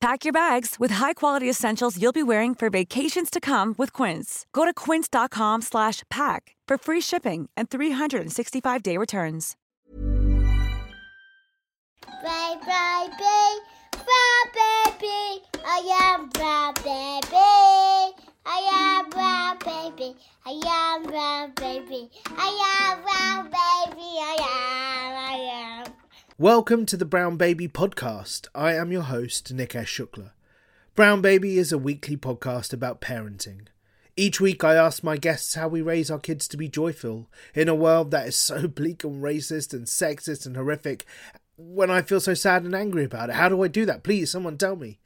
Pack your bags with high-quality essentials you'll be wearing for vacations to come with Quince. Go to quince.com slash pack for free shipping and 365-day returns. Bye, bye, baby. Brown baby. I am brown baby. I am brown baby. I am brown baby. I am brown baby. I am. I am. Welcome to the Brown Baby podcast. I am your host, Nikesh Shukla. Brown Baby is a weekly podcast about parenting. Each week, I ask my guests how we raise our kids to be joyful in a world that is so bleak and racist and sexist and horrific. When I feel so sad and angry about it, how do I do that? Please, someone tell me.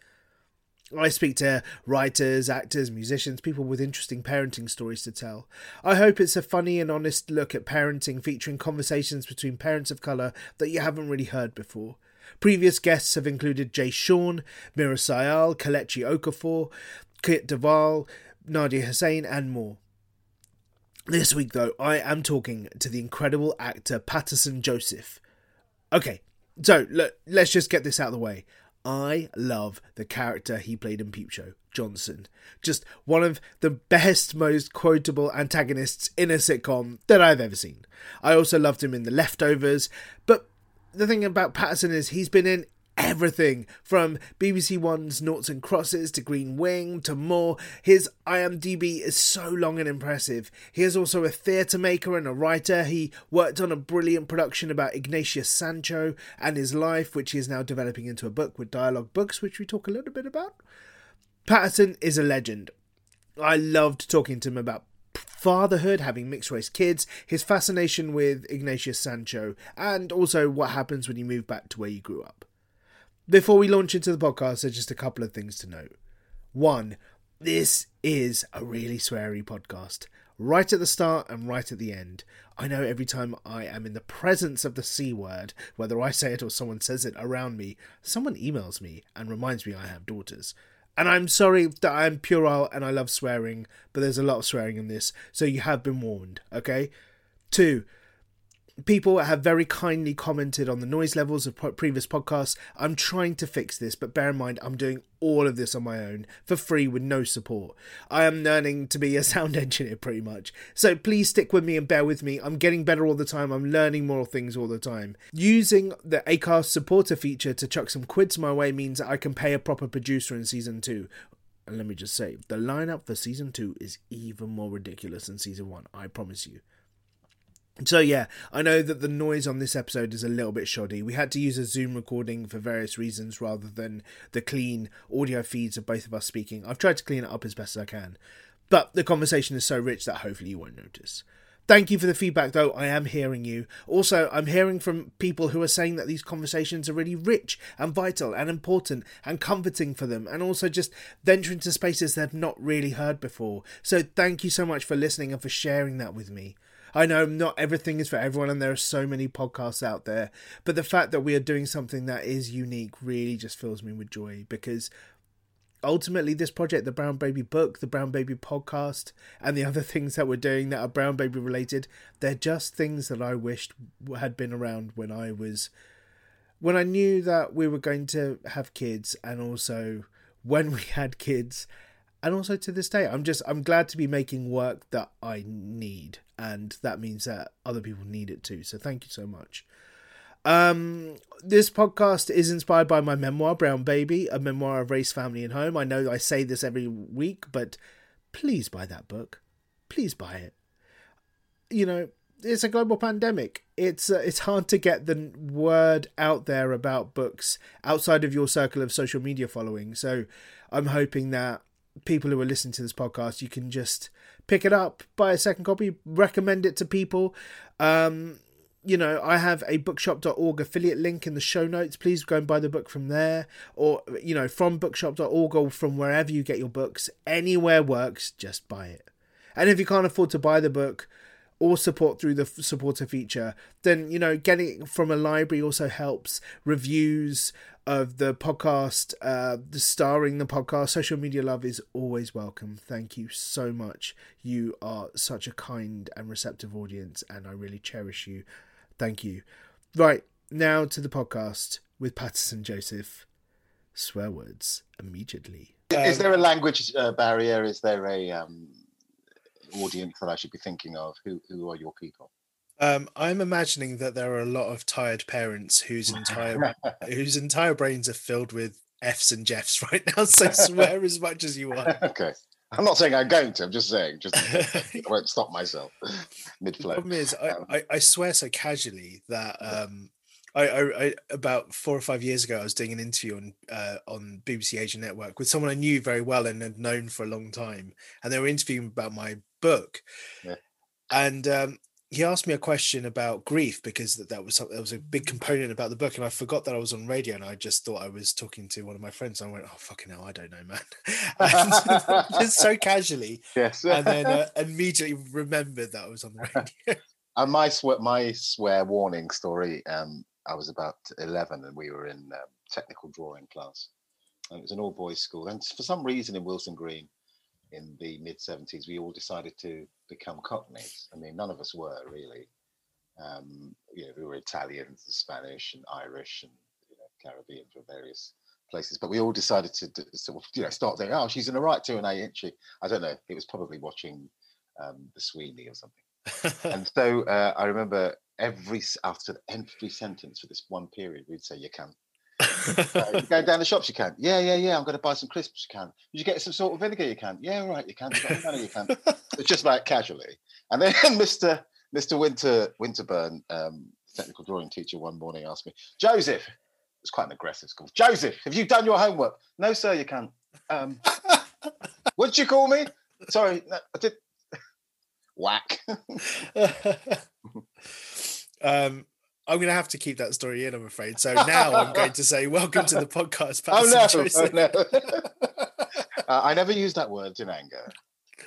I speak to writers, actors, musicians, people with interesting parenting stories to tell. I hope it's a funny and honest look at parenting featuring conversations between parents of colour that you haven't really heard before. Previous guests have included Jay Sean, Meera Syal, Kelechi Okafor, Kit Duvall, Nadiya Hussain, and more. This week, though, I am talking to the incredible actor Patterson Joseph. Okay, so look, let's just get this out of the way. I love the character he played in Peep Show, Johnson. Just one of the best, most quotable antagonists in a sitcom that I've ever seen. I also loved him in The Leftovers, but the thing about Patterson is he's been in everything from BBC One's Noughts and Crosses to Green Wing to more. His IMDb is so long and impressive. He is also a theatre maker and a writer. He worked on a brilliant production about Ignatius Sancho and his life, which he is now developing into a book with Dialogue Books, which we talk a little bit about. Patterson is a legend. I loved talking to him about fatherhood, having mixed race kids, his fascination with Ignatius Sancho, and also what happens when you move back to where you grew up. Before we launch into the podcast, there's just a couple of things to note. One, this is a really sweary podcast. Right at the start and right at the end. I know every time I am in the presence of the C word, whether I say it or someone says it around me, someone emails me and reminds me I have daughters. And I'm sorry that I'm puerile and I love swearing, but there's a lot of swearing in this, so you have been warned, okay? Two, people have very kindly commented on the noise levels of previous podcasts. I'm trying to fix this, but bear in mind, I'm doing all of this on my own for free with no support. I am learning to be a sound engineer pretty much. So please stick with me and bear with me. I'm getting better all the time. I'm learning more things all the time. Using the Acast supporter feature to chuck some quids my way means I can pay a proper producer in season 2. And let me just say, the lineup for season 2 is even more ridiculous than season 1, I promise you. So yeah, I know that the noise on this episode is a little bit shoddy. We had to use a Zoom recording for various reasons rather than the clean audio feeds of both of us speaking. I've tried to clean it up as best as I can. But the conversation is so rich that hopefully you won't notice. Thank you for the feedback though, I am hearing you. Also, I'm hearing from people who are saying that these conversations are really rich and vital and important and comforting for them, and also just venture into spaces they've not really heard before. So thank you so much for listening and for sharing that with me. I know not everything is for everyone, and there are so many podcasts out there, but the fact that we are doing something that is unique really just fills me with joy because ultimately this project the brown baby book the brown baby podcast and the other things that we're doing that are brown baby related they're just things that i wished had been around when i was when i knew that we were going to have kids and also when we had kids and also to this day. I'm just i'm glad to be making work that i need and that means that other people need it too. So thank you so much. Um this podcast is inspired by my memoir brown baby a memoir of race family and home. I know i say this every week but please buy that book. Please buy it. You know it's a global pandemic. It's uh, it's hard to get the word out there about books outside of your circle of social media following. So I'm hoping that people who are listening to this podcast, you can just pick it up, buy a second copy, recommend it to people. Um, you know, I have a bookshop.org affiliate link in the show notes. Please go and buy the book from there or, you know, from bookshop.org or from wherever you get your books. Anywhere works, just buy it. And if you can't afford to buy the book or support through the supporter feature, then, you know, getting from a library also helps. Reviews of the podcast, uh, the starring the podcast, social media love is always welcome. Thank you so much. You are such a kind and receptive audience, and I really cherish you. Thank you. Right, now to the podcast with Patterson Joseph. Swear words immediately. Is there a language uh, barrier? Is there a um, audience that I should be thinking of? Who who are your people? Um, I'm imagining that there are a lot of tired parents whose entire whose entire brains are filled with F's and Jeffs right now. So swear as much as you want. okay. I'm not saying I'm going to. I'm just saying, just I won't stop myself mid flow. The problem is, I, Um, I, I swear so casually that um, I, I, I about four or five years ago, I was doing an interview on uh, on BBC Asian Network with someone I knew very well and had known for a long time, and they were interviewing about my book, Yeah. and um, he asked me a question about grief because that, that was that was a big component about the book, and I forgot that I was on radio, and I just thought I was talking to one of my friends. And I went, "Oh fucking hell, I don't know, man," and just so casually, yes. and then uh, immediately remembered that I was on the radio. And my swear, my swear warning story. Um, I was about eleven, and we were in um, technical drawing class, and it was an all boys school. And for some reason, in Willesden Green, in the mid seventies, we all decided to become Cockneys. I mean, none of us were really. Um, you know, we were Italians, and Spanish, and Irish, and you know, Caribbean from various places. But we all decided to, do- sort of, you know, start thinking, oh, she's in the right two and eight, isn't she? I don't know. It was probably watching um, the Sweeney or something and so uh, I remember every after every sentence for this one period, we'd say, "You can." Uh, you go down the shops, you can. Yeah, yeah, yeah. I'm going to buy some crisps. You can. Did you get some salt and vinegar? You can. Yeah, right. You can. Money? You can. It's just like casually. And then Mr. Mr. Winter Winterburn, um, technical drawing teacher, one morning asked me, Joseph. It's quite an aggressive school. Joseph, have you done your homework? No, sir. You can't. Um, what did you call me? Sorry, no, I did. Whack. um, I'm going to have to keep that story in, I'm afraid. So now I'm going to say, welcome to the podcast, Oh no! Oh, no. uh, I never use that word in anger.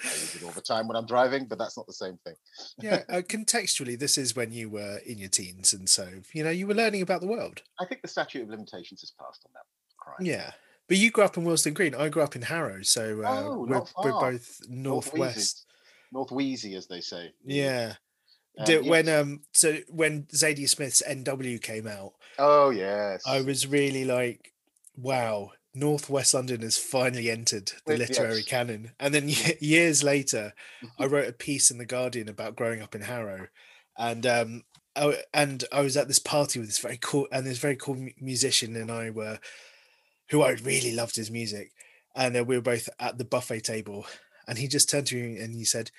I use it all the time when I'm driving, but that's not the same thing. yeah, uh, contextually, this is when you were in your teens, and so you know you were learning about the world. I think the statute of limitations has passed on that crime. Yeah, but you grew up in Willesden Green. I grew up in Harrow, so uh, Oh, we're, we're both northwest. North Wheezy, as they say. Yeah. Um, Do- When um, so when Zadie Smith's NW came out, Oh yes. I was really like, wow, Northwest London has finally entered the literary yes. canon. And then years later, I wrote a piece in the Guardian about growing up in Harrow, and um, I, and I was at this party with this very cool and this very cool mu- musician, and I were, who I really loved his music, and uh, we were both at the buffet table, and he just turned to me and he said.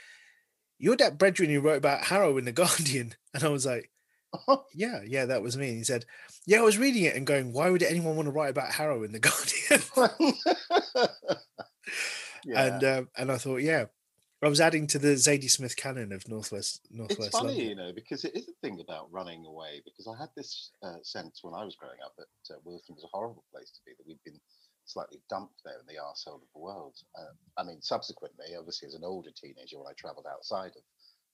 You're that brethren who wrote about Harrow in the Guardian, and I was like, "Yeah, yeah, that was me." And he said, yeah, I was reading it and going, why would anyone want to write about Harrow in the Guardian? yeah. And um, and I thought, yeah, I was adding to the Zadie Smith canon of Northwest it's funny, London. you know, because it is a thing about running away. Because I had this uh, sense when I was growing up that uh, Willesden was a horrible place to be. That we'd been slightly dumped there in the arsehole of the world. Uh, I mean, subsequently, obviously, as an older teenager, when I travelled outside of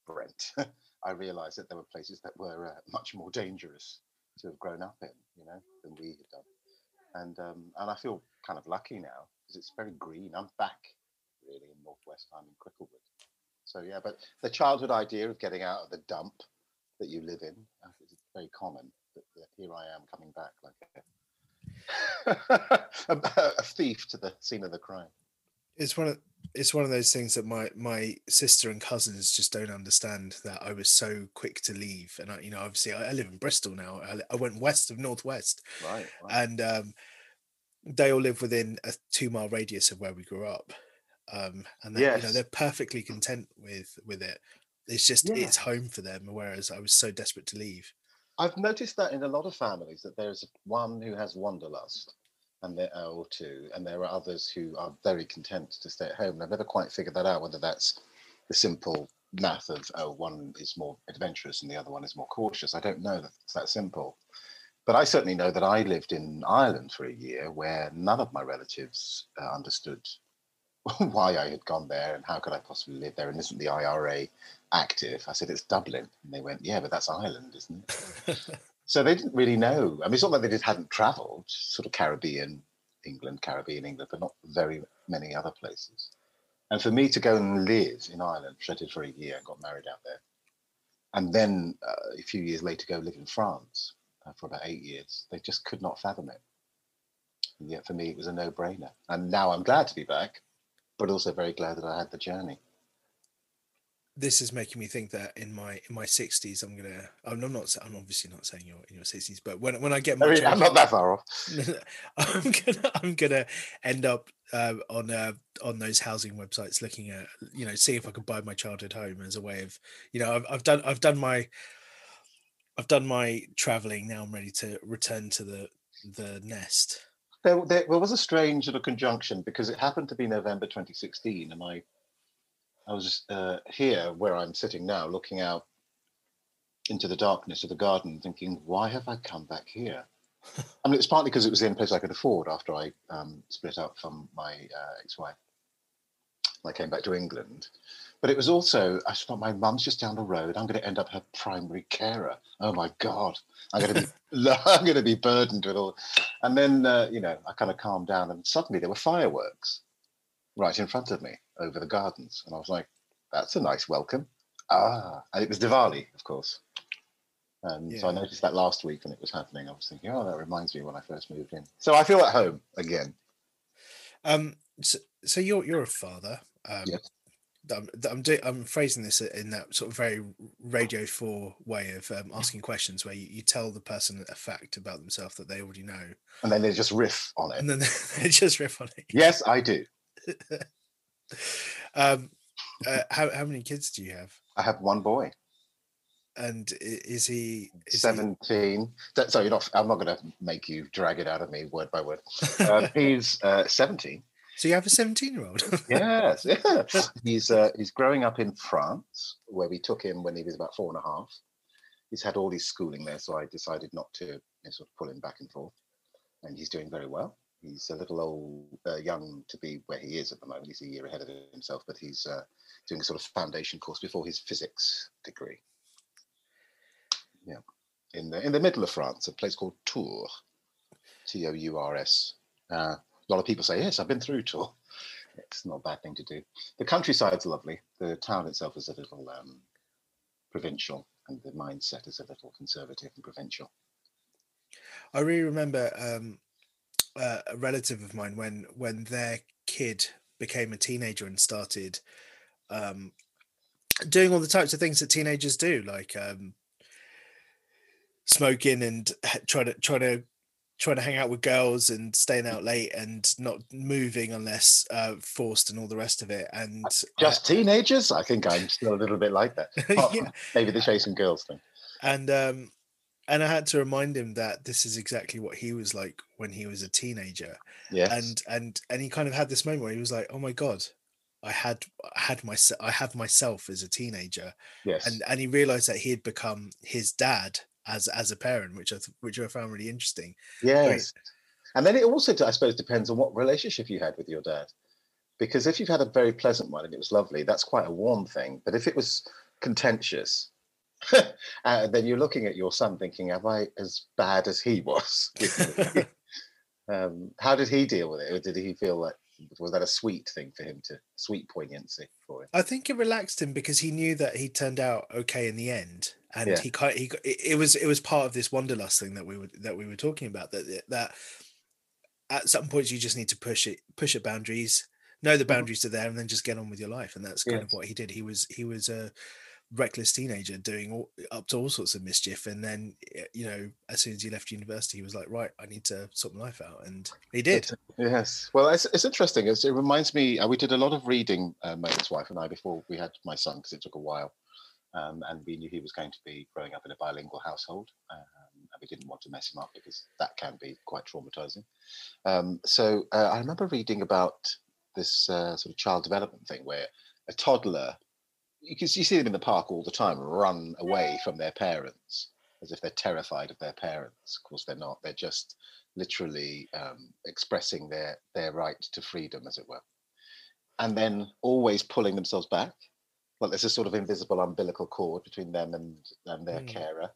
Brent, I realised that there were places that were uh, much more dangerous to have grown up in, you know, than we had done. And um, and I feel kind of lucky now because it's very green. I'm back really in northwest. I'm in Cricklewood. So yeah, but the childhood idea of getting out of the dump that you live in uh, is very common. But uh, here I am coming back like a, a, thief to the scene of the crime. It's one of it's one of those things that my my sister and cousins just don't understand that I was so quick to leave. And I, you know, obviously I, I live in Bristol now. I, I went west of Northwest, Right. and um, they all live within a two mile radius of where we grew up. Um, and they, you know Yes. they're perfectly content with with it. It's just Yeah. it's home for them. Whereas I was so desperate to leave. I've noticed that in a lot of families that there's one who has wanderlust, and there are or two, and there are others who are very content to stay at home. And I've never quite figured that out whether that's the simple math of oh one is more adventurous and the other one is more cautious. I don't know that it's that simple. But I certainly know that I lived in Ireland for a year where none of my relatives uh, understood why I had gone there and how could I possibly live there and isn't the IRA active? I said it's Dublin, and they went, yeah, but that's Ireland, isn't it? so they didn't really know. I mean, it's not that they just hadn't travelled, sort of Caribbean, England, Caribbean, England, but not very many other places. And for me to go and live in Ireland, which I did for a year and got married out there, and then uh, a few years later go live in France uh, for about eight years, they just could not fathom it. And yet for me, it was a no-brainer. And now I'm glad to be back, but also very glad that I had the journey. This is making me think that in my in my sixties, I'm gonna. I'm I'm not. I'm obviously not saying you're in your sixties, but when when I get I my mean, I'm not that far off. I'm gonna I'm gonna end up uh, on uh, on those housing websites looking at you know see if I can buy my childhood home as a way of you know I've, I've done I've done my I've done my traveling now I'm ready to return to the the nest There, there, there was a strange sort of conjunction because it happened to be November 2016, and I, I was uh, here where I'm sitting now, looking out into the darkness of the garden, thinking, why have I come back here? I mean, it's partly because it was the only place I could afford after I um, split up from my uh, ex-wife. I came back to England, but it was also I thought my mum's just down the road. I'm going to end up her primary carer. Oh my god, I'm going to be I'm going to be burdened with all. And then uh, you know I kind of calmed down, and suddenly there were fireworks right in front of me over the gardens, and I was like, "That's a nice welcome." Ah, and it was Diwali, of course. And so I noticed that last week when it was happening. I was thinking, "Oh, that reminds me when I first moved in." So I feel at home again. um so, so you're you're a father um Yes. I'm, I'm, do, I'm phrasing this in that sort of very radio 4 way of um, asking questions where you, you tell the person a fact about themselves that they already know And then they just riff on it. and then they just riff on it Yes, I do. um uh, how, how many kids do you have I have one boy, and is he is he- 17. That- So you're not. I'm not going to make you drag it out of me word by word. Uh, he's uh, 17. so you have a 17 year old Yes, yeah. He's uh, he's growing up in France, where we took him when he was about four and a half. He's had all his schooling there, so I decided not to you know, sort of pull him back and forth. And he's doing very well. He's a little old, uh, young to be where he is at the moment. He's a year ahead of himself, but he's uh, doing a sort of foundation course before his physics degree. Yeah, in the in the middle of France, a place called Tours, T O U R S. Uh, a lot of people say, yes, I've been through Tours. It's not a bad thing to do. The countryside's lovely. The town itself is a little um, provincial, and the mindset is a little conservative and provincial. I really remember um, uh, a relative of mine when when their kid became a teenager and started um, doing all the types of things that teenagers do, like um, smoking and trying to trying to trying to hang out with girls and staying out late and not moving unless uh, forced and all the rest of it. And I- Just teenagers? I think I'm still a little bit like that. Yeah. Maybe the chasing girls thing. and um and I had to remind him that this is exactly what he was like when he was a teenager. Yes. and and and he kind of had this moment where he was like oh my god i had I had myself i have myself as a teenager yes. and and he realized that he had become his dad as as a parent which i th- which i found really interesting Yes. And then it also, I suppose, depends on what relationship you had with your dad. Because if you've had a very pleasant one and it was lovely, that's quite a warm thing. But if it was contentious, uh, then you're looking at your son thinking, Am I as bad as he was? um, how did he deal with it? Or did he feel like, was that a sweet thing for him to, sweet poignancy for him? i think it relaxed him because he knew that he turned out okay in the end and Yeah. he kind he it, was it was part of this wanderlust thing that we were that we were talking about that that at some points you just need to push it push at boundaries know the boundaries are there and then just get on with your life and that's kind of what he did he was he was a reckless teenager doing all, up to all sorts of mischief and then you know as soon as he left university he was like right i need to sort my life out and he did Yes. Well, it's, it's interesting. It's, it reminds me, uh, we did a lot of reading, uh, my ex wife and I, before we had my son, because it took a while. um, and we knew he was going to be growing up in a bilingual household, um, and we didn't want to mess him up because that can be quite traumatizing. Um, so uh, I remember reading about this uh, sort of child development thing where a toddler, you can you see them in the park all the time, run away from their parents as if they're terrified of their parents. Of course, they're not. They're just literally um, expressing their their right to freedom, as it were, and then always pulling themselves back. Like there's a sort of invisible umbilical cord between them and and their mm. carer,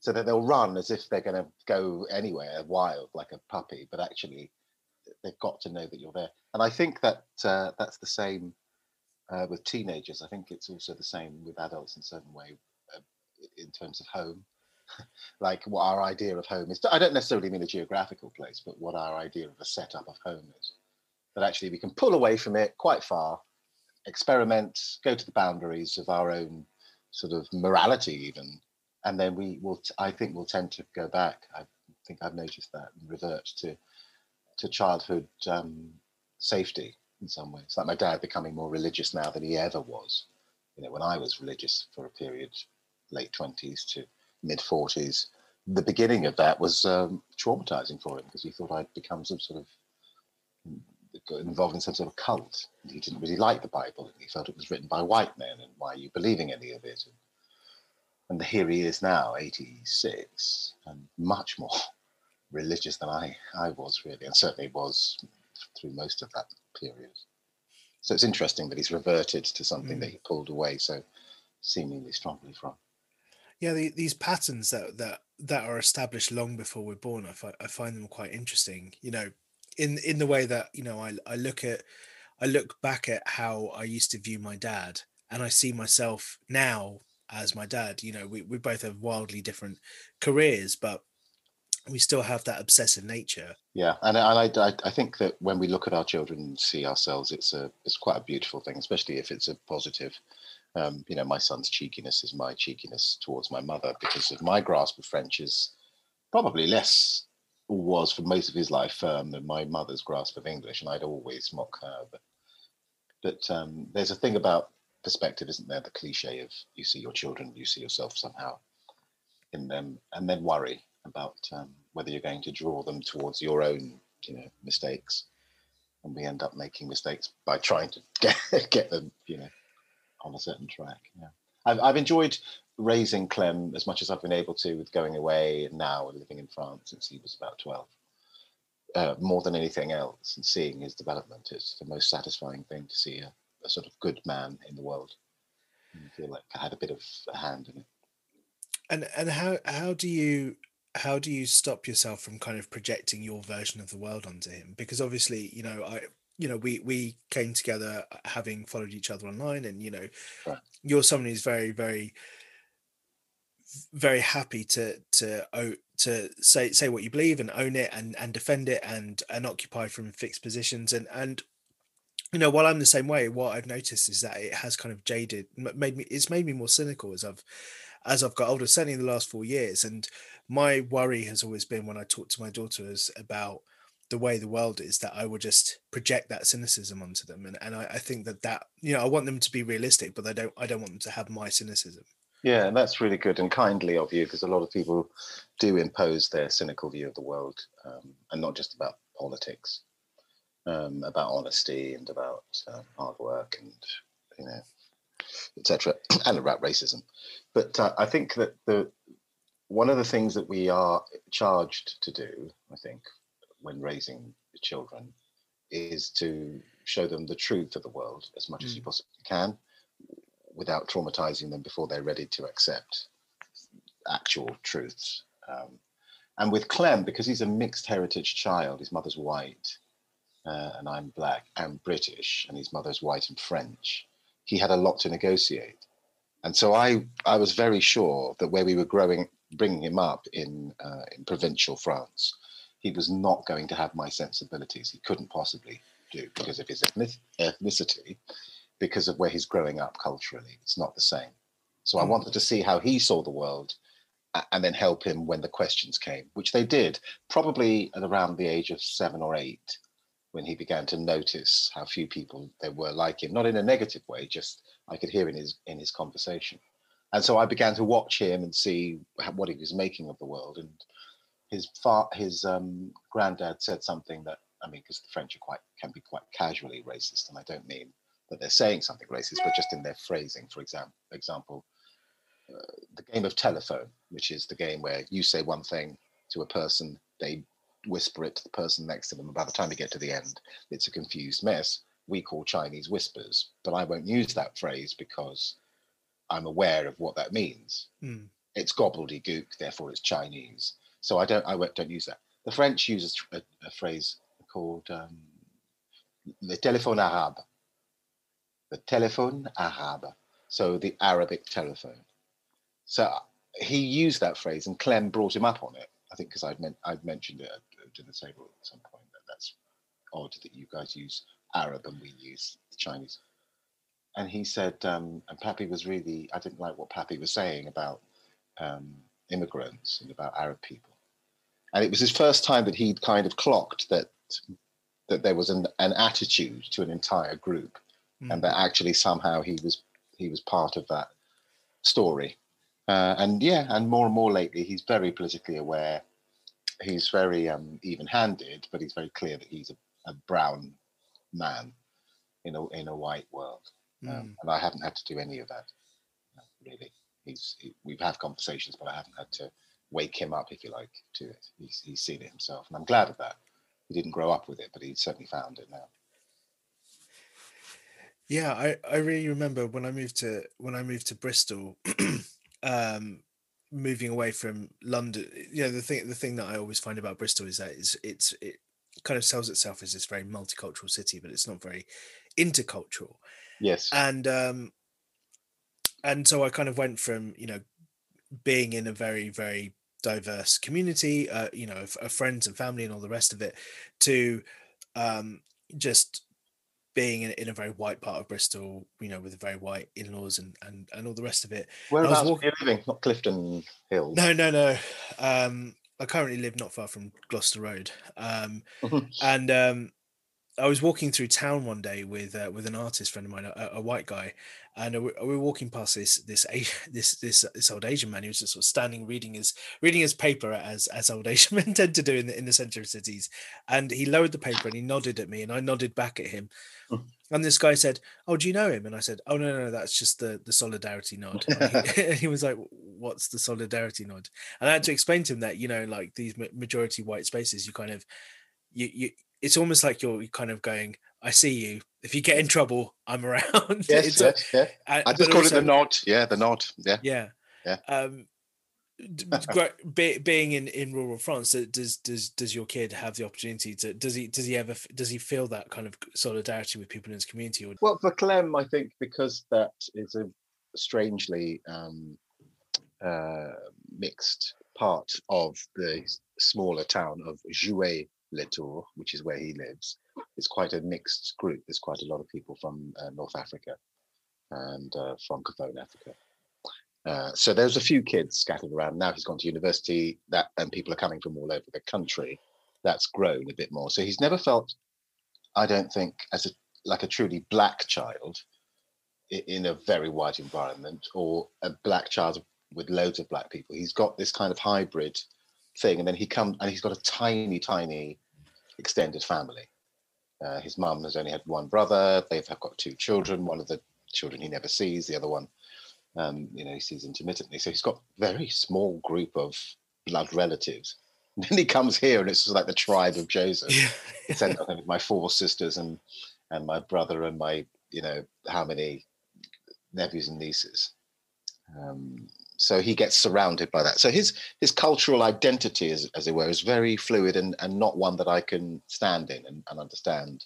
so that they'll run as if they're going to go anywhere wild, like a puppy, but actually they've got to know that you're there. And I think that uh, that's the same uh, with teenagers. I think it's also the same with adults in a certain way, uh, in terms of home like what our idea of home is. I don't necessarily mean a geographical place, but what our idea of a setup of home is. That actually we can pull away from it quite far, experiment, go to the boundaries of our own sort of morality, even, and then we will. T- I think we'll tend to go back. I think I've noticed that and revert to to childhood um, safety in some ways. It's like my dad becoming more religious now than he ever was. You know, when I was religious for a period, late twenties to mid 40s, the beginning of that was um, traumatizing for him because he thought I'd become some sort of involved in some sort of cult. He didn't really like the Bible. He felt it was written by white men, and why are you believing any of it? And, and here he is now, 86, and much more religious than I, I was really, and certainly was through most of that period. So it's interesting that he's reverted to something mm. that he pulled away so seemingly strongly from yeah the, these patterns that that that are established long before we're born I, fi- I find them quite interesting you know in in the way that you know I, I look at i look back at how i used to view my dad and i see myself now as my dad you know we, we both have wildly different careers but we still have that obsessive nature yeah and, I, I think that when we look at our children and see ourselves it's a it's quite a beautiful thing especially if it's a positive um, you know, my son's cheekiness is my cheekiness towards my mother because of my grasp of French is probably less was for most of his life firm than my mother's grasp of English, and I'd always mock her. But but um, there's a thing about perspective, isn't there? The cliche of you see your children, you see yourself somehow in them, and then worry about um, whether you're going to draw them towards your own, you know, mistakes, and we end up making mistakes by trying to get get them, you know, on a certain track. Yeah, I've, I've enjoyed raising Clem as much as I've been able to with going away now and now living in France since he was about 12. Uh, more than anything else, and seeing his development, it's the most satisfying thing to see a, a sort of good man in the world. And feel like I had a bit of a hand in it. And and how how do you how do you stop yourself from kind of projecting your version of the world onto him? Because obviously, you know, I you know we we came together uh, having followed each other online and you know right. you're someone who's very very very happy to to to say say what you believe and own it and and defend it and and occupy from fixed positions and and you know while i'm the same way what i've noticed is that it has kind of jaded made me it's made me more cynical as i've as i've got older certainly in the last four years and my worry has always been when i talk to my daughters about the way the world is that I will just project that cynicism onto them, and and I, I, think that that you know I want them to be realistic, but I don't I don't want them to have my cynicism. Yeah, and that's really good and kindly of you because a lot of people do impose their cynical view of the world, um, and not just about politics, um, about honesty and about uh, hard work and you know etc. and about racism. But uh, I think that the one of the things that we are charged to do, I think, when raising children is to show them the truth of the world as much mm. as you mm. possibly can without traumatizing them before they're ready to accept actual truths. Um, and with Clem, because he's a mixed heritage child, his mother's white uh, and I'm black and British, and his mother's white and French, he had a lot to negotiate. And so I, I was very sure that where we were growing, bringing him up in, uh, in provincial France, he was not going to have my sensibilities. He couldn't possibly do because of his ethnicity, because of where he's growing up culturally. It's not the same. So I hmm. wanted to see how he saw the world and then help him when the questions came, which they did, probably at around the age of seven or eight, when he began to notice how few people there were like him, not in a negative way, just I could hear in his in his conversation. And so I began to watch him and see what he was making of the world. And his far, his um, granddad said something that I mean, because the French are quite can be quite casually racist, and I don't mean that they're saying something racist, but just in their phrasing. For example, example, uh, the game of telephone, which is the game where you say one thing to a person, they whisper it to the person next to them, and by the time you get to the end, it's a confused mess. We call Chinese whispers, but I won't use that phrase because I'm aware of what that means. Mm. It's gobbledygook, therefore it's Chinese. So I don't I don't use that. The French use a, a phrase called um, le téléphone arabe. The telephone arabe. So the Arabic telephone. So he used that phrase, and Clem brought him up on it. I think because I'd, men- I'd mentioned it at dinner table at some point that that's odd that you guys use Arab and we use Chinese and he said, um, and Pappy was really, I didn't like what Pappy was saying about um, immigrants and about Arab people. And it was his first time that he'd kind of clocked that that there was an, an attitude to an entire group, mm. and that actually somehow he was he was part of that story. Uh, and yeah, and more and more lately, he's very politically aware. He's very um, even-handed, but he's very clear that he's a, a brown man in a in a white world. Um, mm. and I haven't had to do any of that really. He's he, we've had conversations, but I haven't had to wake him up, if you like, to it. He's he's seen it himself, and I'm glad of that. He didn't grow up with it, but he certainly found it now. Yeah, I, I really remember when I moved to when I moved to Bristol, um, moving away from London. You know, the thing the thing that I always find about Bristol is that it's it's it kind of sells itself as this very multicultural city, but it's not very intercultural. Yes. And um and so I kind of went from, you know, being in a very, very diverse community, uh, you know, of, of friends and family and all the rest of it, to um just being in, in, a very white part of Bristol, you know, with very white in-laws and and, and all the rest of it. Whereabouts walking... are you living? Not Clifton Hills. No, no, no. Um, I currently live not far from Gloucester Road, um, and um, I was walking through town one day with uh, with an artist friend of mine, a, a white guy, and we were walking past this this this this this old Asian man. He was just sort of standing reading his reading his paper as as old Asian men tend to do in the in the centre of cities. And he lowered the paper and he nodded at me, and I nodded back at him. Hmm. And this guy said, "Oh, do you know him?" And I said, "Oh no, no, no that's just the the solidarity nod." And he, and he was like, "What's the solidarity nod?" And I had to explain to him that you know, like these majority white spaces, you kind of you you it's almost like you're kind of going, I see you. If you get in trouble, I'm around. Yes, yes, a, yeah. Uh, I just call also, it the nod. Yeah, the nod. Yeah, yeah, yeah. Um, being in in rural France, does does does your kid have the opportunity to? Does he does he ever does he feel that kind of solidarity with people in his community? Or... Well, for Clem, I think because that is a strangely um, uh, mixed part of the smaller town of Jouet Tours, which is where he lives, it's quite a mixed group. There's quite a lot of people from uh, North Africa and uh, Francophone Africa. Uh, so there's a few kids scattered around. Now he's gone to university, that and people are coming from all over the country. That's grown a bit more. So he's never felt, I don't think, as a like a truly black child in a very white environment or a black child with loads of black people. He's got this kind of hybrid thing, and then he comes and he's got a tiny, tiny extended family. Uh, his mum has only had one brother. They've got two children. One of the children he never sees. The other one, um, you know, he sees intermittently. So he's got very small group of blood relatives. And then he comes here, and it's just like the tribe of Joseph. Yeah. Sent my four sisters and and my brother and my, you know, how many nephews and nieces. Um, so he gets surrounded by that. So his his cultural identity as, as it were is very fluid and, and not one that i can stand in and, and understand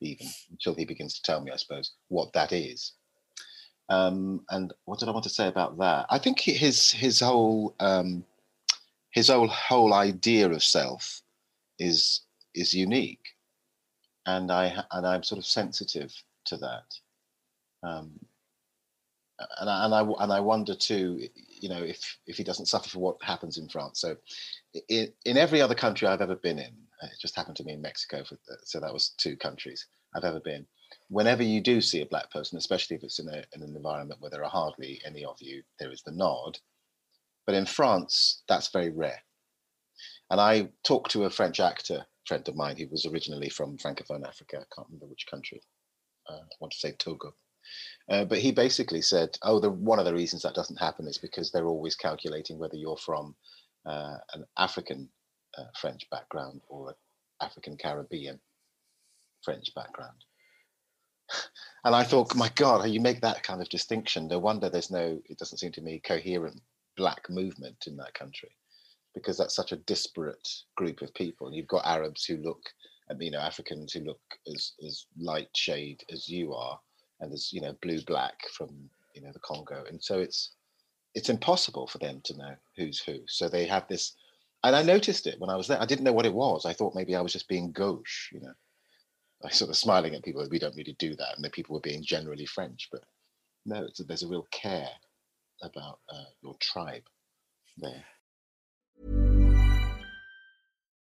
even until he begins to tell me i suppose what that is. Um, and what did i want to say about that? I think his his whole um, his whole whole idea of self is is unique. And i and i'm sort of sensitive to that. Um, and I, and I and I wonder too, you know, if if he doesn't suffer for what happens in France. So, in in every other country I've ever been in, it just happened to me in Mexico. For, so that was two countries I've ever been. whenever you do see a black person, especially if it's in, a, in an environment where there are hardly any of you, there is the nod. But in France, that's very rare. And I talked to a French actor friend of mine who was originally from Francophone Africa. I can't remember which country. Uh, I want to say Togo. Uh, but he basically said, "Oh, the, one of the reasons that doesn't happen is because they're always calculating whether you're from uh, an African uh, French background or an African Caribbean French background." and I thought, my God, how you make that kind of distinction. No wonder there's no, it doesn't seem to me, coherent black movement in that country because that's such a disparate group of people. You've got Arabs who look, you know, Africans who look as as light shade as you are, and there's you know blue black from you know the Congo, and so it's it's impossible for them to know who's who. So they have this, and I noticed it when I was there. I didn't know what it was. I thought maybe I was just being gauche, you know. I sort of smiling at people. We don't really do that, and the people were being generally French, but no, there's a real care about uh, your tribe there.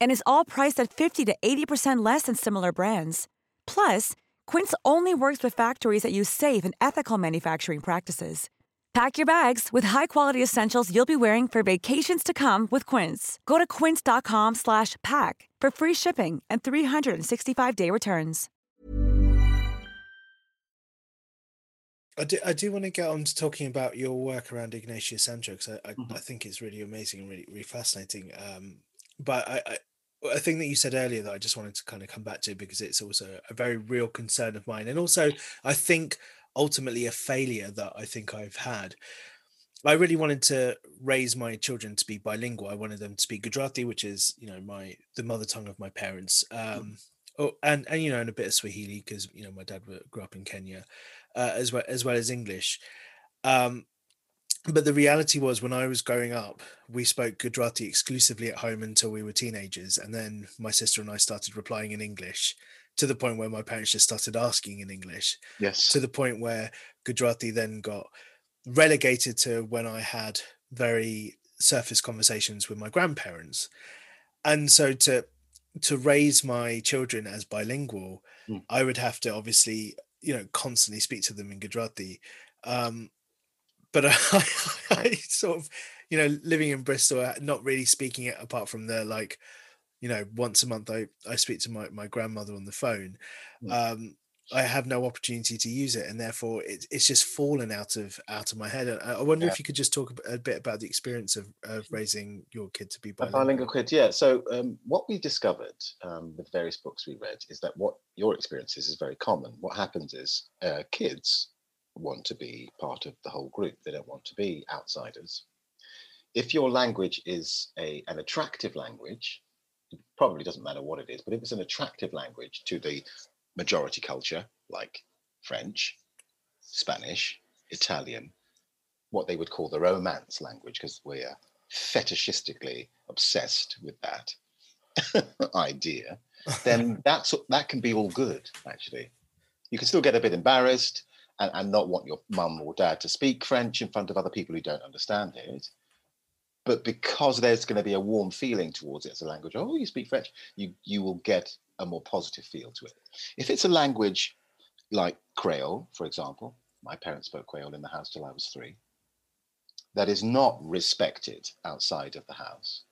and is all priced at 50 to 80% less than similar brands. Plus, Quince only works with factories that use safe and ethical manufacturing practices. Pack your bags with high-quality essentials you'll be wearing for vacations to come with Quince. Go to quince.com/pack for free shipping and 365-day returns. I do, I do want to get on to talking about your work around Ignatius Sancho because I, I, Mhm. I think it's really amazing and really, really fascinating. Um, but I, I, a thing that you said earlier that I just wanted to kind of come back to because it's also a very real concern of mine, and also I think ultimately a failure that I think I've had. I really wanted to raise my children to be bilingual. I wanted them to speak Gujarati, which is you know my the mother tongue of my parents, um, oh, and and you know and a bit of Swahili because you know my dad grew up in Kenya, uh, as well as well as English. Um, but the reality was when I was growing up, we spoke Gujarati exclusively at home until we were teenagers, and then my sister and I started replying in English to the point where my parents just started asking in English Yes. to the point where Gujarati then got relegated to when I had very surface conversations with my grandparents. And so to to raise my children as bilingual, Mm. I would have to obviously, you know, constantly speak to them in Gujarati. Um, but I, I sort of, you know, living in Bristol, uh, not really speaking it apart from the like, you know, once a month I, I speak to my, my grandmother on the phone. Mm. Um, I have no opportunity to use it, and therefore it, it's just fallen out of out of my head. I, I wonder Yeah. if you could just talk a bit about the experience of, of raising your kid to be A bilingual. bilingual kid, yeah. So um, what we discovered um, with various books we read is that what your experiences is very common. What happens is uh, kids want to be part of the whole group. They don't want to be outsiders. If your language is a an attractive language, it probably doesn't matter what it is, but if it's an attractive language to the majority culture, like French, Spanish, Italian, what they would call the romance language, because we're fetishistically obsessed with that idea, then that's that can be all good actually. You can still get a bit embarrassed and, and not want your mum or dad to speak French in front of other people who don't understand it. but because there's going to be a warm feeling towards it as a language, oh, you speak French, you you will get a more positive feel to it. If it's a language like Creole, for example, my parents spoke Creole in the house till I was three, that is not respected outside of the house,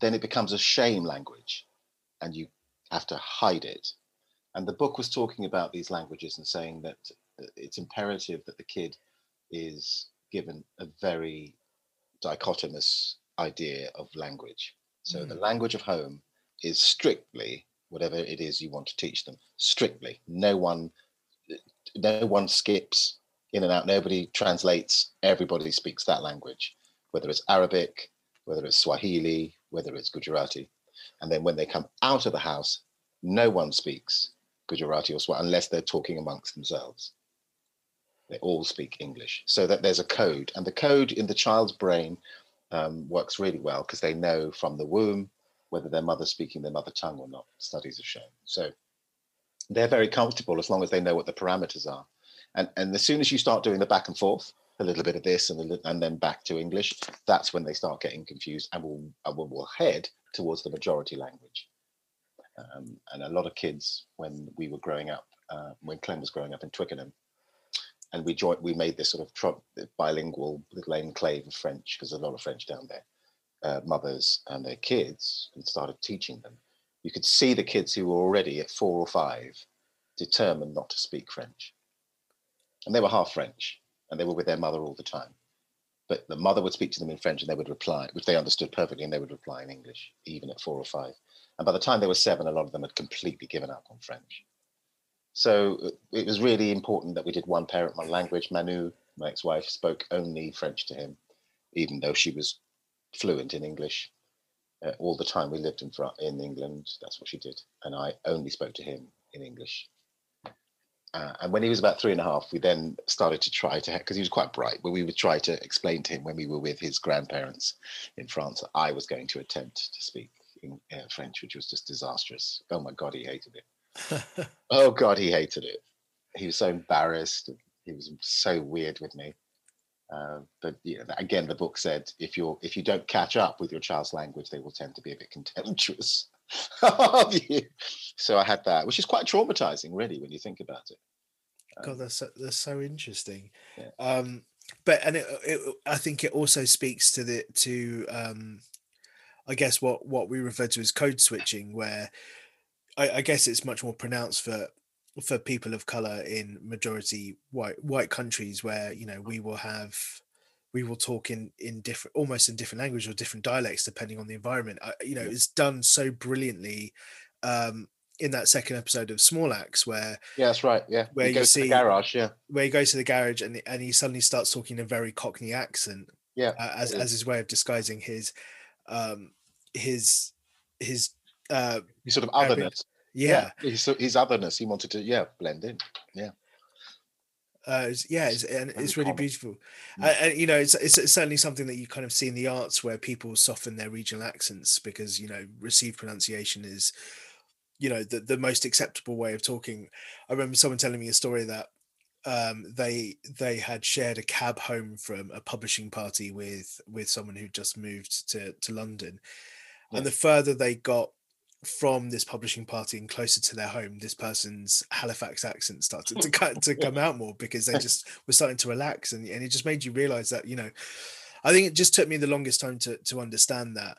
then it becomes a shame language and you have to hide it. And the book was talking about these languages and saying that it's imperative that the kid is given a very dichotomous idea of language. So mm. the language of home is strictly whatever it is you want to teach them. Strictly, no one, no one skips in and out. Nobody translates. Everybody speaks that language, whether it's Arabic, whether it's Swahili, whether it's Gujarati. And then when they come out of the house, no one speaks Gujarati or Swahili unless they're talking amongst themselves. They all speak English. So that there's a code, and the code in the child's brain um, works really well because they know from the womb whether their mother's speaking their mother tongue or not. Studies have shown. So they're very comfortable as long as they know what the parameters are. And and as soon as you start doing the back and forth, a little bit of this and a, and then back to English, that's when they start getting confused and will will will head towards the majority language. Um, and a lot of kids, when we were growing up, uh, when Clem was growing up in Twickenham, and we joined, we made this sort of tr- bilingual little enclave of French because there's a lot of French down there. Uh, mothers and their kids, and started teaching them. You could see the kids who were already at four or five determined not to speak French, and they were half French, and they were with their mother all the time. But the mother would speak to them in French, and they would reply, which they understood perfectly, and they would reply in English, even at four or five. And by the time they were seven, a lot of them had completely given up on French. So uh, it was really important that we did one parent, one language. Manu, my ex-wife, spoke only French to him, even though she was fluent in English uh, all the time. We lived in in England. That's what she did, and I only spoke to him in English. Uh, and when he was about three and a half, we then started to try to, because he was quite bright, but we would try to explain to him when we were with his grandparents in France, I was going to attempt to speak in uh, French, which was just disastrous. Oh my God, he hated it oh God, he hated it. He was so embarrassed. He was so weird with me. Uh, but yeah, again, the book said if you're if you don't catch up with your child's language, they will tend to be a bit contemptuous of you. So I had that, which is quite traumatizing, really, when you think about it. Um, God, that's so, that's so interesting. Yeah. Um, but and it, it, I think it also speaks to the to um, I guess what what we refer to as code switching, where I, I guess it's much more pronounced for for people of color in majority white white countries where you know we will have we will talk in in different almost in different language or different dialects depending on the environment. I, you know it's done so brilliantly um in that second episode of Small Axe where yeah that's right yeah where you see garage yeah. where he goes to the garage and and he suddenly starts talking in a very cockney accent yeah uh, as as his way of disguising his um his his uh sort of otherness yeah, yeah his, his otherness he wanted to yeah blend in yeah uh, it's, yeah, it's, and it's really beautiful. Mm. Uh, and you know, it's, it's, it's certainly something that you kind of see in the arts where people soften their regional accents because you know received pronunciation is, you know, the the most acceptable way of talking. I remember someone telling me a story that um, they they had shared a cab home from a publishing party with with someone who just moved to to London, yes. and the further they got from this publishing party and closer to their home, this person's Halifax accent started to cut to come out more because they just were starting to relax, and, and it just made you realize that you know, I think it just took me the longest time to to understand that.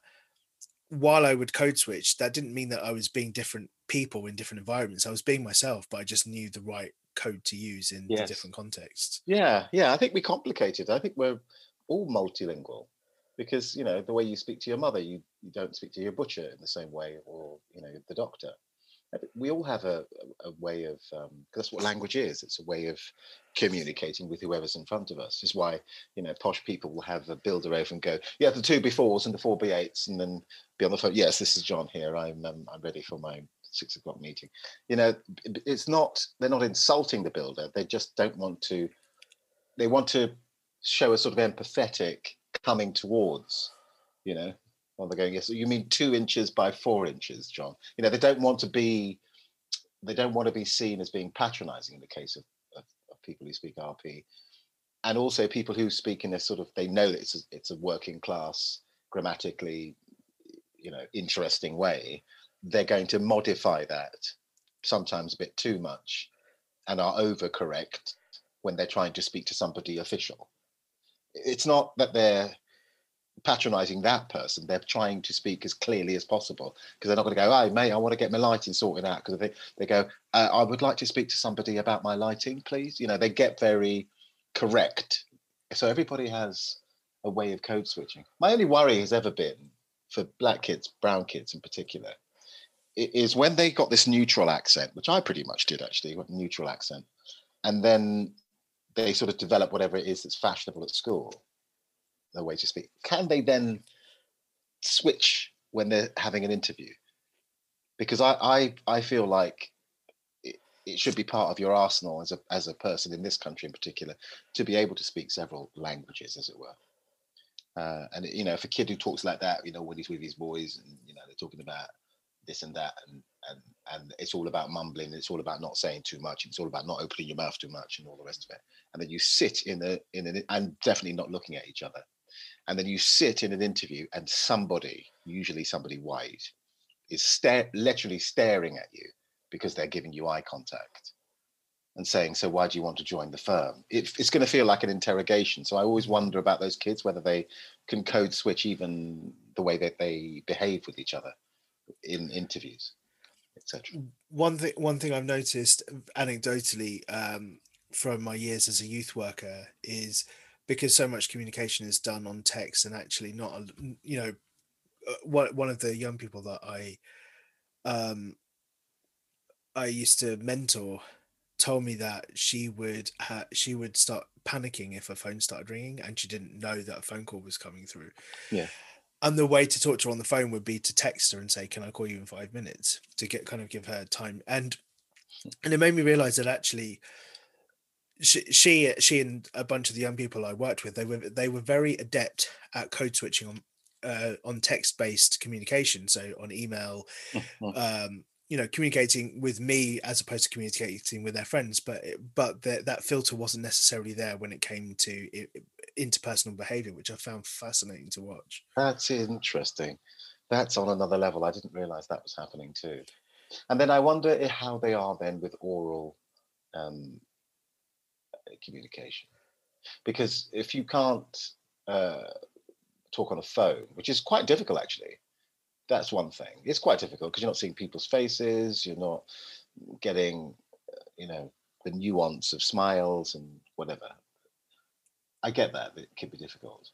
While I would code switch, that didn't mean that I was being different people in different environments. I was being myself, but I just knew the right code to use in yes. different contexts. Yeah, yeah. I think we complicated. I think we're all multilingual because you know the way you speak to your mother you, you don't speak to your butcher in the same way or you know the doctor. We all have a, a way of um, that's what language is it's a way of communicating with whoever's in front of us. Is why you know posh people will have a builder over and go yeah the two b4s and the four b8s and then be on the phone yes this is john here i'm um, i'm ready for my six o'clock meeting. You know it's not they're not insulting the builder they just don't want to they want to show a sort of empathetic coming towards, you know, well, they're going, yes, you mean two inches by four inches, John? You know, they don't want to be, they don't want to be seen as being patronizing in the case of, of, of people who speak RP. and also people who speak in this sort of they know that it's a, it's a working class grammatically you know interesting way they're going to modify that sometimes a bit too much and are overcorrect when they're trying to speak to somebody official it's not that they're patronizing that person they're trying to speak as clearly as possible because they're not going to go "Hey, mate i want to get my lighting sorted out because they, they go uh, i would like to speak to somebody about my lighting please. You know they get very correct. So everybody has a way of code switching. My only worry has ever been for black kids brown kids in particular is when they got this neutral accent which i pretty much did actually neutral accent and then they sort of develop whatever it is that's fashionable at school the way to speak. Can they then switch when they're having an interview? Because I I, I feel like it, it should be part of your arsenal as a as a person in this country in particular to be able to speak several languages, as it were. Uh, and you know, if a kid who talks like that, you know, when he's with his boys, and you know, they're talking about this and that, and and and it's all about mumbling, it's all about not saying too much, it's all about not opening your mouth too much, and all the rest of it. And then you sit in a in an and definitely not looking at each other. And then you sit in an interview and somebody usually somebody white is stare, literally staring at you because they're giving you eye contact and saying so why do you want to join the firm? It, it's going to feel like an interrogation. So i always wonder about those kids whether they can code switch even the way that they behave with each other in interviews etc one thing one thing i've noticed anecdotally um, from my years as a youth worker is because so much communication is done on text and actually not you know uh, one of the young people that i um i used to mentor told me that she would ha- she would start panicking if her phone started ringing and she didn't know that a phone call was coming through. Yeah and the way to talk to her on the phone would be to text her and say can i call you in five minutes? to get kind of give her time. And and it made me realize that actually she, she she and a bunch of the young people I worked with they were they were very adept at code switching on uh, on text based communication. So on email um, you know communicating with me as opposed to communicating with their friends but but the, that filter wasn't necessarily there when it came to it, interpersonal behavior which I found fascinating to watch. That's interesting. That's on another level. I didn't realize that was happening too. And then I wonder how they are then with oral um, communication. Because if you can't uh, talk on a phone, which is quite difficult actually, that's one thing. It's quite difficult because you're not seeing people's faces, you're not getting, uh, you know, the nuance of smiles and whatever. I get that, it can be difficult.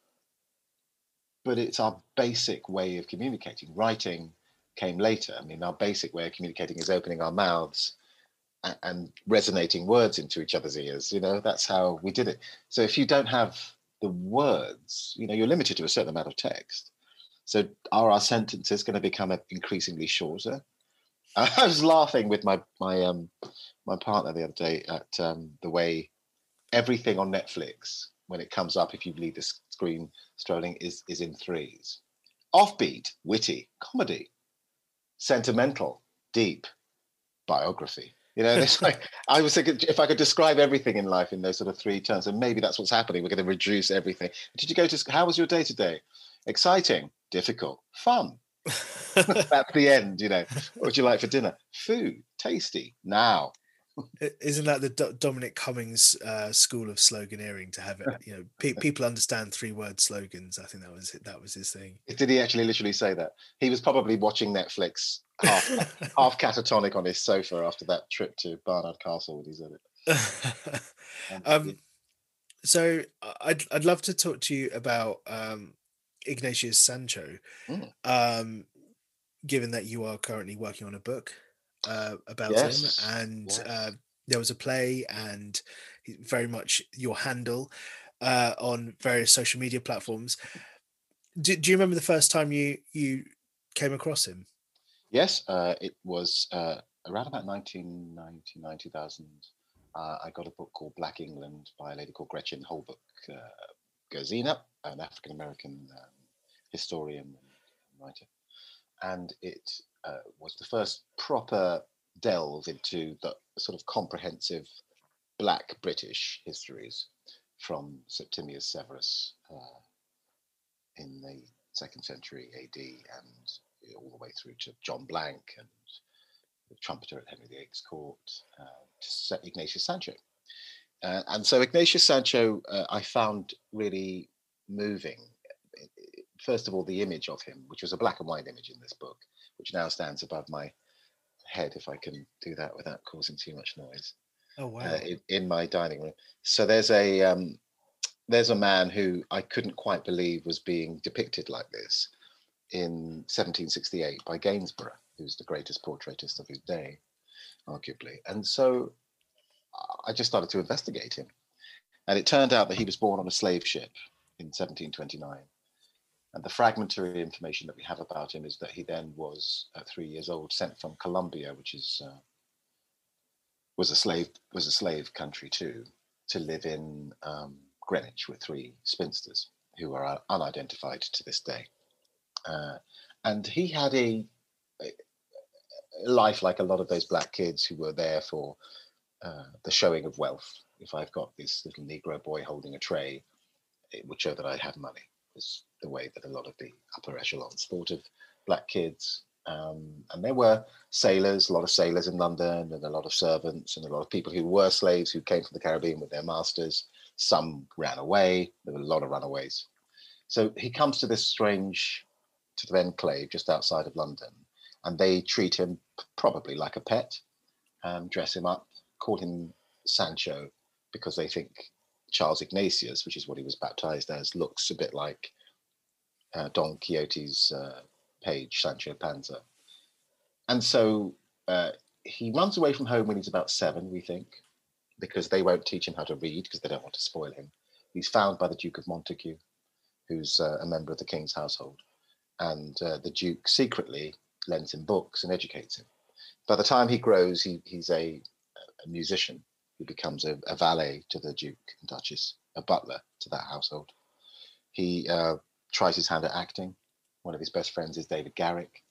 But it's our basic way of communicating. Writing came later. I mean, our basic way of communicating is opening our mouths and resonating words into each other's ears. You know, that's how we did it. So if you don't have the words, you know, you're limited to a certain amount of text. So are our sentences going to become increasingly shorter? I was laughing with my my um my partner the other day at um, the way everything on Netflix when it comes up if you leave the screen strolling is is in threes. Offbeat, witty, comedy, sentimental, deep, biography. You know, it's like, I was thinking if I could describe everything in life in those sort of three terms, and maybe that's what's happening. We're going to reduce everything. Did you go to? How was your day today? Exciting, difficult, fun. That's the end, you know, what would you like for dinner? Food, tasty. Now, isn't that the D- Dominic Cummings uh, school of sloganeering to have it? You know, pe- people understand three-word slogans. I think that was it. that was his thing. Did he actually literally say that? He was probably watching Netflix half, half catatonic on his sofa after that trip to Barnard Castle when he said it. um, um, so I'd I'd love to talk to you about um, Ignatius Sancho, mm. um, given that you are currently working on a book uh, about yes. him, and yes. uh, there was a play, and very much your handle uh, on various social media platforms. Do, do you remember the first time you you came across him? Yes, uh, it was uh, around about 1999, 2000. Uh, I got a book called Black England by a lady called Gretchen Holbrook uh, Gerzina, an African American um, historian and writer. And it uh, was the first proper delve into the sort of comprehensive Black British histories from Septimius Severus uh, in the second century AD and all the way through to John Blanke and the trumpeter at Henry VIII's court uh, to Ignatius Sancho. Uh, and so Ignatius Sancho, uh, I found really moving. First of all, the image of him, which was a black and white image in this book, which now stands above my head, if I can do that without causing too much noise. Oh wow! Uh, in, in, my dining room. So there's a um, there's a man who I couldn't quite believe was being depicted like this in 1768 by Gainsborough, who's the greatest portraitist of his day, arguably. And so I just started to investigate him. And it turned out that he was born on a slave ship in 1729. And the fragmentary information that we have about him is that he then was, at three years old, sent from Colombia, which is uh, was a slave was a slave country too, to live in um, Greenwich with three spinsters who are unidentified to this day. Uh, and he had a, a, life like a lot of those black kids who were there for uh, the showing of wealth. If I've got this little Negro boy holding a tray, it would show that I had money. Was the way that a lot of the upper echelons thought of black kids. Um, and there were sailors, a lot of sailors in London, and a lot of servants, and a lot of people who were slaves who came from the Caribbean with their masters. Some ran away. There were a lot of runaways. So he comes to this strange sort of enclave just outside of London, and they treat him probably like a pet, um, dress him up, call him Sancho because they think Charles Ignatius, which is what he was baptized as, looks a bit like uh, Don Quixote's uh, page, Sancho Panza. And so uh, he runs away from home when he's about seven, we think, because they won't teach him how to read because they don't want to spoil him. He's found by the Duke of Montagu, who's uh, a member of the king's household. And uh, the Duke secretly lends him books and educates him. By the time he grows, he, he's a, a musician who becomes a, a, valet to the Duke and Duchess, a butler to that household. He uh, tries his hand at acting. One of his best friends is David Garrick.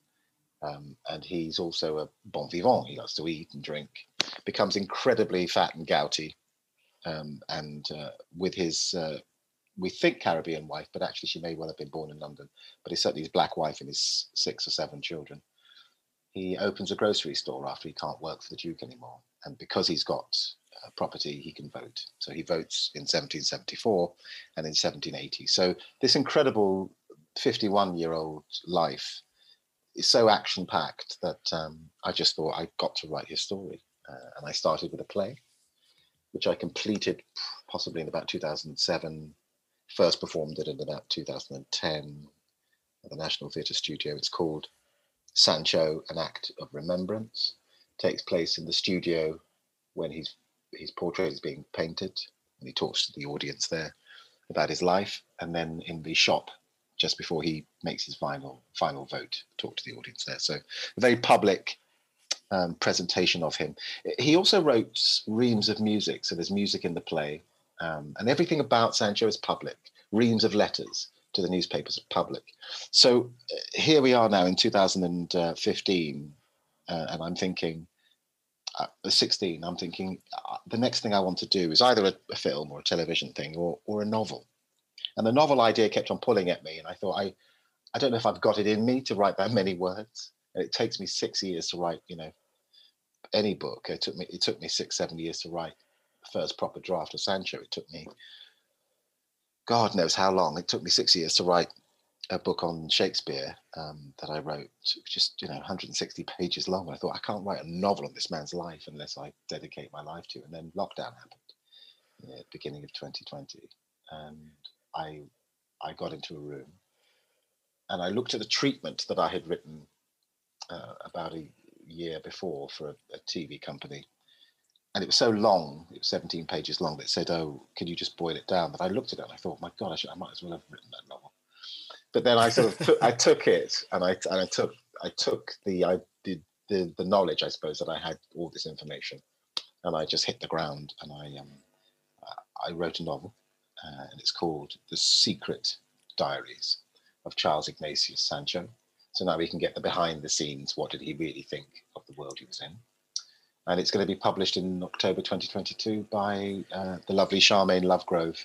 Um, and he's also a bon vivant. He loves to eat and drink. Becomes incredibly fat and gouty. Um, and uh, with his, uh, we think Caribbean wife, but actually she may well have been born in London. But he's certainly his black wife and his six or seven children. He opens a grocery store after he can't work for the Duke anymore. And because he's got uh, property, he can vote. So he votes in 1774 and in 1780. So this incredible 51 year old life is so action packed that um, I just thought I got to write his story. Uh, and I started with a play, which I completed possibly in about 2007, first performed it in about 2010 at the National Theatre Studio. It's called Sancho, An Act of Remembrance. takes place in the studio when he's his portrait is being painted and he talks to the audience there about his life. And then in the shop just before he makes his final final vote talk to the audience there. So a very public um, presentation of him. He also wrote reams of music. So there's music in the play um, and everything about sancho is public. Reams of letters to the newspapers are public. So uh, here we are now in 2015 uh, and i'm thinking uh, 16, I'm thinking uh, the next thing I want to do is either a, a, film or a television thing or, or a novel. And the novel idea kept on pulling at me. And I thought, I, I don't know if I've got it in me to write that many words. And it takes me six years to write, you know, any book. It took me, it took me six, seven years to write the first proper draft of Sancho. It took me, God knows how long. It took me six years to write a book on Shakespeare um, that I wrote, just you know 160 pages long. I thought I can't write a novel on this man's life unless I dedicate my life to it. And then lockdown happened, at the beginning of 2020, and I I got into a room and I looked at the treatment that I had written uh, about a year before for a, a, TV company. And it was so long, it was 17 pages long, that said, Oh, can you just boil it down? That I looked at it and I thought, My God, I, should, I might as well have written that novel but then I sort of took, I took it and I and I took I took the I did the the knowledge I suppose that I had all this information, and I just hit the ground and I um I wrote a novel, uh, and it's called The Secret Diaries of Charles Ignatius Sancho. So now we can get the behind the scenes. What did he really think of the world he was in? And it's going to be published in October 2022 by uh, the lovely Charmaine Lovegrove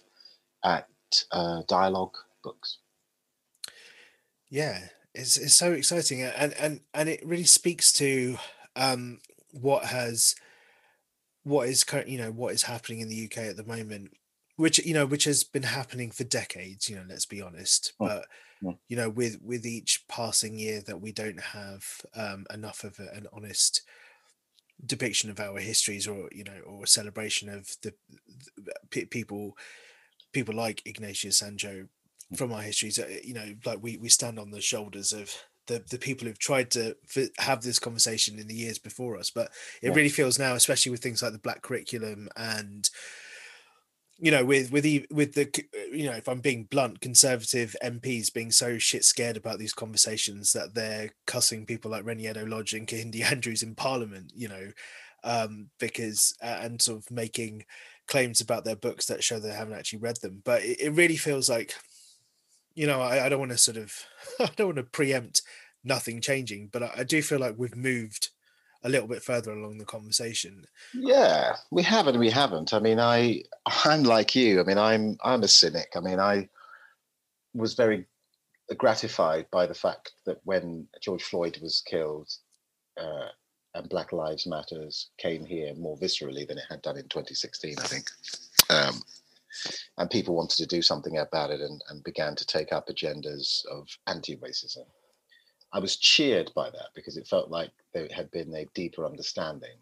at uh, Dialogue Books. Yeah, it's it's so exciting, and and and it really speaks to um, what has what is current, you know, what is happening in the UK at the moment, which you know, which has been happening for decades. You know, let's be honest, Mm, but you know, with with each passing year that we don't have um, enough of an honest depiction of our histories or you know or a celebration of the, the pe- people people like Ignatius Sancho from our histories you know like we we stand on the shoulders of the the people who've tried to f- have this conversation in the years before us but it Yeah. really feels now especially with things like the black curriculum and you know with with e- with the you know if i'm being blunt conservative mps being so shit scared about these conversations that they're cussing people like Reni Eddo-Lodge and Kehinde Andrews in parliament you know um because uh, and sort of making claims about their books that show they haven't actually read them but it, it really feels like you know i, I don't want to sort of i don't want to preempt nothing changing but I, I do feel like we've moved a little bit further along the conversation Yeah, we have and we haven't. I mean, I I'm like you. I mean, I'm I'm a cynic. I mean, I was very gratified by the fact that when George Floyd was killed, uh, and Black Lives Matters came here more viscerally than it had done in 2016, I think. Um, and people wanted to do something about it and, and began to take up agendas of anti-racism. I was cheered by that because it felt like there had been a deeper understanding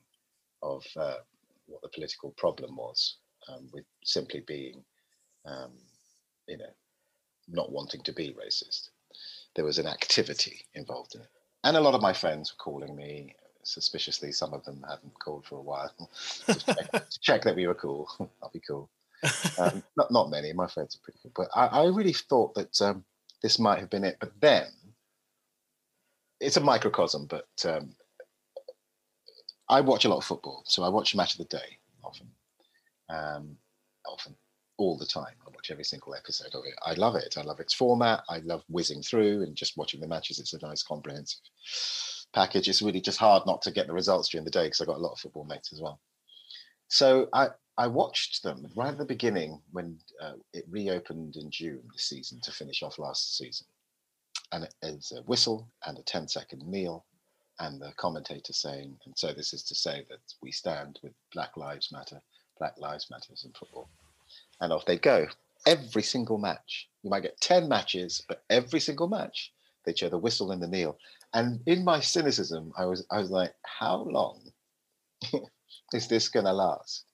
of uh, what the political problem was, um, with simply being, um, you know, not wanting to be racist. There was an activity involved in it. And a lot of my friends were calling me suspiciously. Some of them hadn't called for a while to, check, to check that we were cool. I'll be cool. Um, not, not many. My friends are pretty good, But I, I really thought that um, this might have been it. But then it's a microcosm, but um, I watch a lot of football, so I watch Match of the Day often, um, often, all the time. I watch every single episode of it. I love it. I love its format. I love whizzing through and just watching the matches. It's a nice, comprehensive package. It's really just hard not to get the results during the day because I've got a lot of football mates as well. So I, I watched them right at the beginning when uh, it reopened in June this season to finish off last season. And it- it's a whistle and a 10 second meal, and the commentator saying, and so this is to say that we stand with Black Lives Matter, Black Lives Matters in football. And off they go. Every single match. You might get 10 matches, but every single match, they show the whistle and the kneel. And in my cynicism, I was I was like, how long is this gonna last?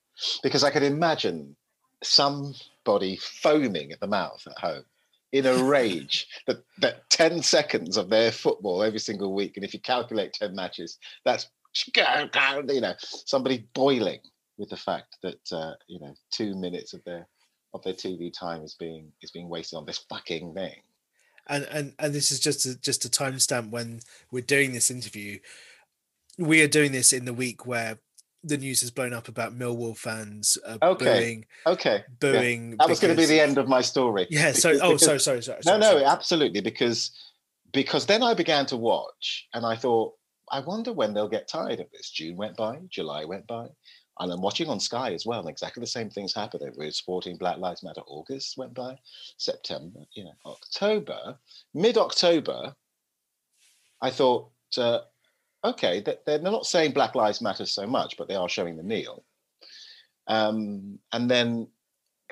Because I could imagine somebody foaming at the mouth at home in a rage that, that 10 seconds of their football every single week. And if you calculate 10 matches, that's you know, somebody boiling with the fact that uh, you know, two minutes of their of their TV time is being is being wasted on this fucking thing. and and and this is just a, just a timestamp when we're doing this interview. We are doing this in the week where the news has blown up about Millwall fans uh, Okay. booing Okay. yeah. booing. That was going to be the end of my story. Yeah. So Because- oh, because- sorry, sorry, sorry. no sorry, no sorry. absolutely because because then i began to watch and i thought i wonder when they'll get tired of this june went by july went by and i'm watching on sky as well and exactly the same things happened we're sporting black lives matter august went by september you know october mid-october i thought uh, okay they're not saying black lives matter so much but they are showing the kneel um, and then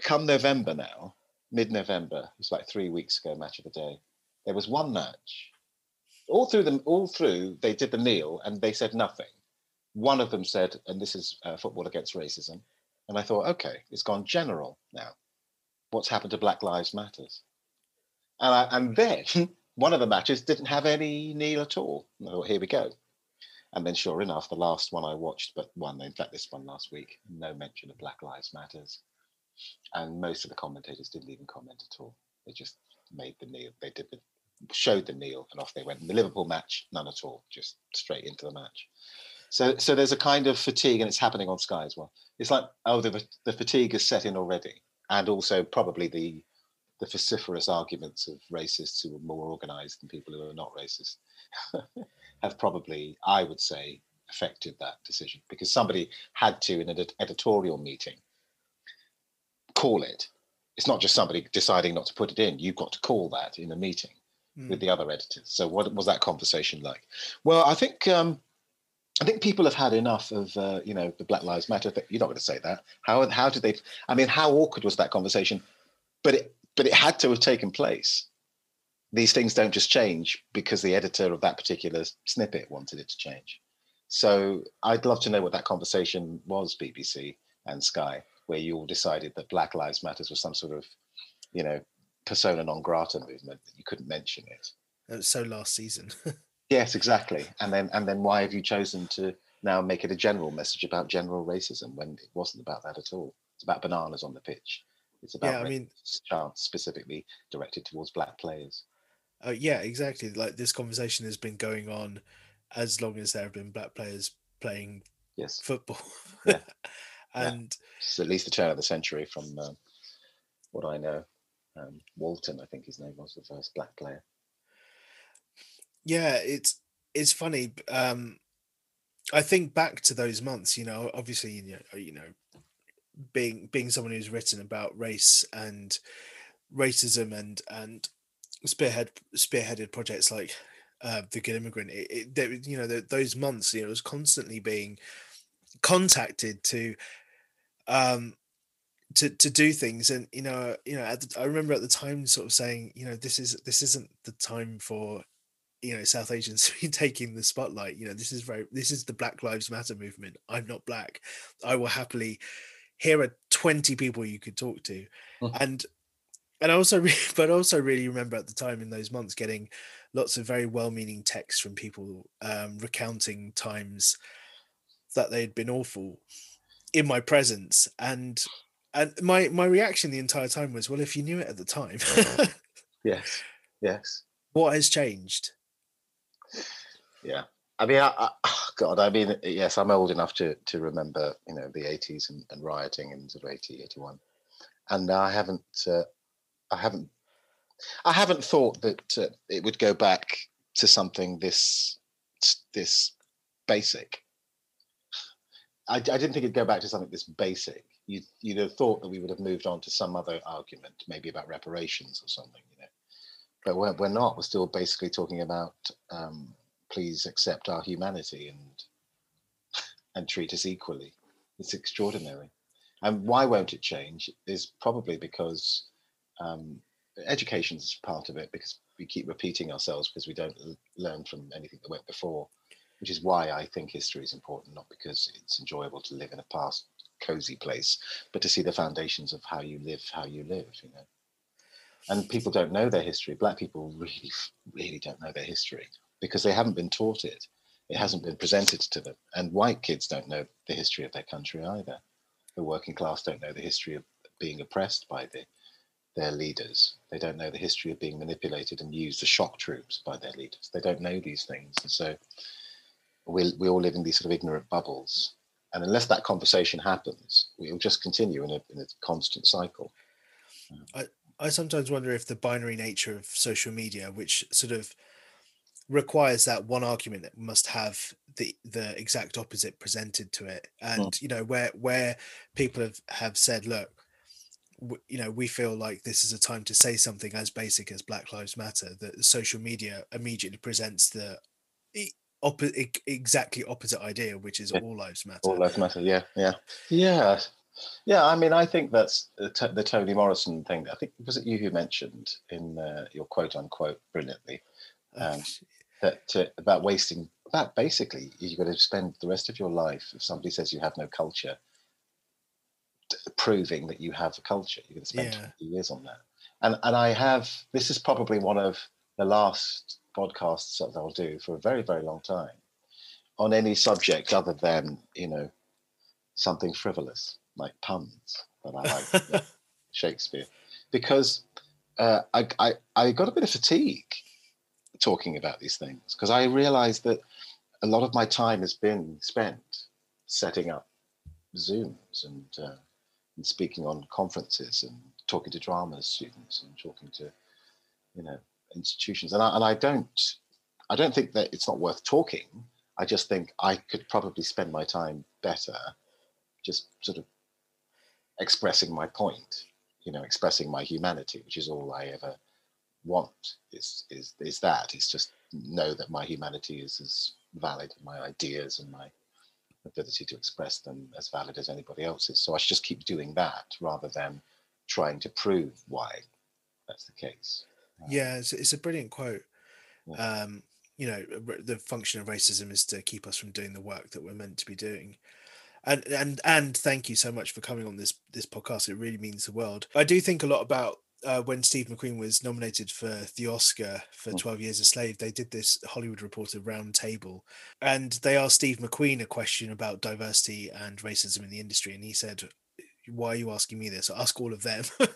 come november now mid-November. It was like three weeks ago, match of the day. There was one match. All through them, all through, they did the kneel and they said nothing. One of them said, and this is uh, football against racism. And I thought, okay, it's gone general now. What's happened to Black Lives Matters? And, I, and then one of the matches didn't have any kneel at all. Thought, here we go. And then, sure enough, the last one I watched, but one, in fact, this one last week, no mention of Black Lives Matters and most of the commentators didn't even comment at all. They just made the kneel. They did the showed the kneel, and off they went. In the Liverpool match, none at all, just straight into the match. So, so there's a kind of fatigue, and it's happening on Sky as well. It's like, oh, the the fatigue is set in already, and also probably the the vociferous arguments of racists who are more organised than people who are not racist have probably, I would say, affected that decision because somebody had to in an editorial meeting call it it's not just somebody deciding not to put it in. You've got to call that in a meeting Mm. with the other editors. So what was that conversation like? Well, I think um, I think people have had enough of uh, you know the Black Lives Matter. Thing. You're not going to say that. How how did they? I mean, how awkward was that conversation? But it but it had to have taken place. These things don't just change because the editor of that particular snippet wanted it to change. So I'd love to know what that conversation was, BBC and Sky, where you all decided that Black Lives Matters was some sort of, you know, persona non grata movement that you couldn't mention it. That was so last season. Yes, exactly. And then and then why have you chosen to now make it a general message about general racism when it wasn't about that at all? It's about bananas on the pitch. It's about Yeah, I mean- chants specifically directed towards black players. Uh, yeah, exactly. Like this conversation has been going on as long as there have been black players playing Yes, football. Yeah. Yeah. and it's at least the turn of the century from um, what I know. Um, Walton, I think his name was the first black player. yeah, it's it's funny. Um, I think back to those months. You know, obviously, you know, you know, being being someone who's written about race and racism and and spearhead spearheaded projects like uh, the Good Immigrant. It, it, there, you know, the, those months, you know, it was constantly being contacted to um to to do things. And you know you know at the, i remember at the time sort of saying you know this is this isn't the time for you know south asians to be taking the spotlight. You know this is very this is the black lives matter movement. I'm not black. I will happily here are 20 people you could talk to. And and I also re- but I also really remember at the time in those months getting lots of very well-meaning texts from people um, recounting times that they'd been awful in my presence and and my my reaction the entire time was well if you knew it at the time Yes, yes. what has changed Yeah. I mean, I, I, God, I mean, yes, I'm old enough to to remember, you know, the 80s and, and rioting in sort of 80, 81, and I haven't, uh, I haven't, I haven't thought that uh, it would go back to something this this basic. I, I didn't think it'd go back to something this basic. You'd, you'd have thought that we would have moved on to some other argument, maybe about reparations or something, you know. But we're, we're not. We're still basically talking about um, please accept our humanity and and treat us equally. It's extraordinary. And why won't it change is probably because um, education is part of it because we keep repeating ourselves because we don't learn from anything that went before, which is why I think history is important, not because it's enjoyable to live in a past cozy place, but to see the foundations of how you live, how you live, you know. And people don't know their history. Black people really, really don't know their history because they haven't been taught it. It hasn't been presented to them. And white kids don't know the history of their country either. The working class don't know the history of being oppressed by the, their leaders. They don't know the history of being manipulated and used as shock troops by their leaders. They don't know these things. And so we, we all live in these sort of ignorant bubbles. And unless that conversation happens, we'll just continue in a, in a constant cycle. I I sometimes wonder if the binary nature of social media, which sort of requires that one argument that must have the the exact opposite presented to it, and hmm. you know where where people have have said, look, you know, we feel like this is a time to say something as basic as Black Lives Matter. That social media immediately presents the exactly opposite idea, which is Yeah. all lives matter. All lives matter. Yeah, yeah, yeah, yeah. I mean, I think that's the, t- the Toni Morrison thing. I think was it you who mentioned in uh, your quote unquote brilliantly um, that uh, about wasting. that basically, you're going to spend the rest of your life. If somebody says you have no culture, proving that you have a culture, you're going to spend Yeah. 20 years on that. And and I have. This is probably one of the last podcasts that I'll do for a very very long time on any subject other than you know something frivolous like puns that I like Shakespeare because uh, I, I I got a bit of fatigue talking about these things because I realized that a lot of my time has been spent setting up Zooms and uh, and speaking on conferences and talking to drama students and talking to you know institutions and I, and I don't I don't think that it's not worth talking I just think I could probably spend my time better just sort of expressing my point you know, expressing my humanity, which is all I ever want. Is is is that? It's just know that my humanity is as valid, my ideas and my ability to express them as valid as anybody else's. So I should just keep doing that rather than trying to prove why that's the case. Um, yeah, it's, it's, a brilliant quote. Yeah. Um, you know, the function of racism is to keep us from doing the work that we're meant to be doing. And and and thank you so much for coming on this this podcast. It really means the world. I do think a lot about uh, when Steve McQueen was nominated for the Oscar for mm. 12 Years a Slave, they did this Hollywood Reporter roundtable and they asked Steve McQueen a question about diversity and racism in the industry. And he said, Why are you asking me this? Ask all of them,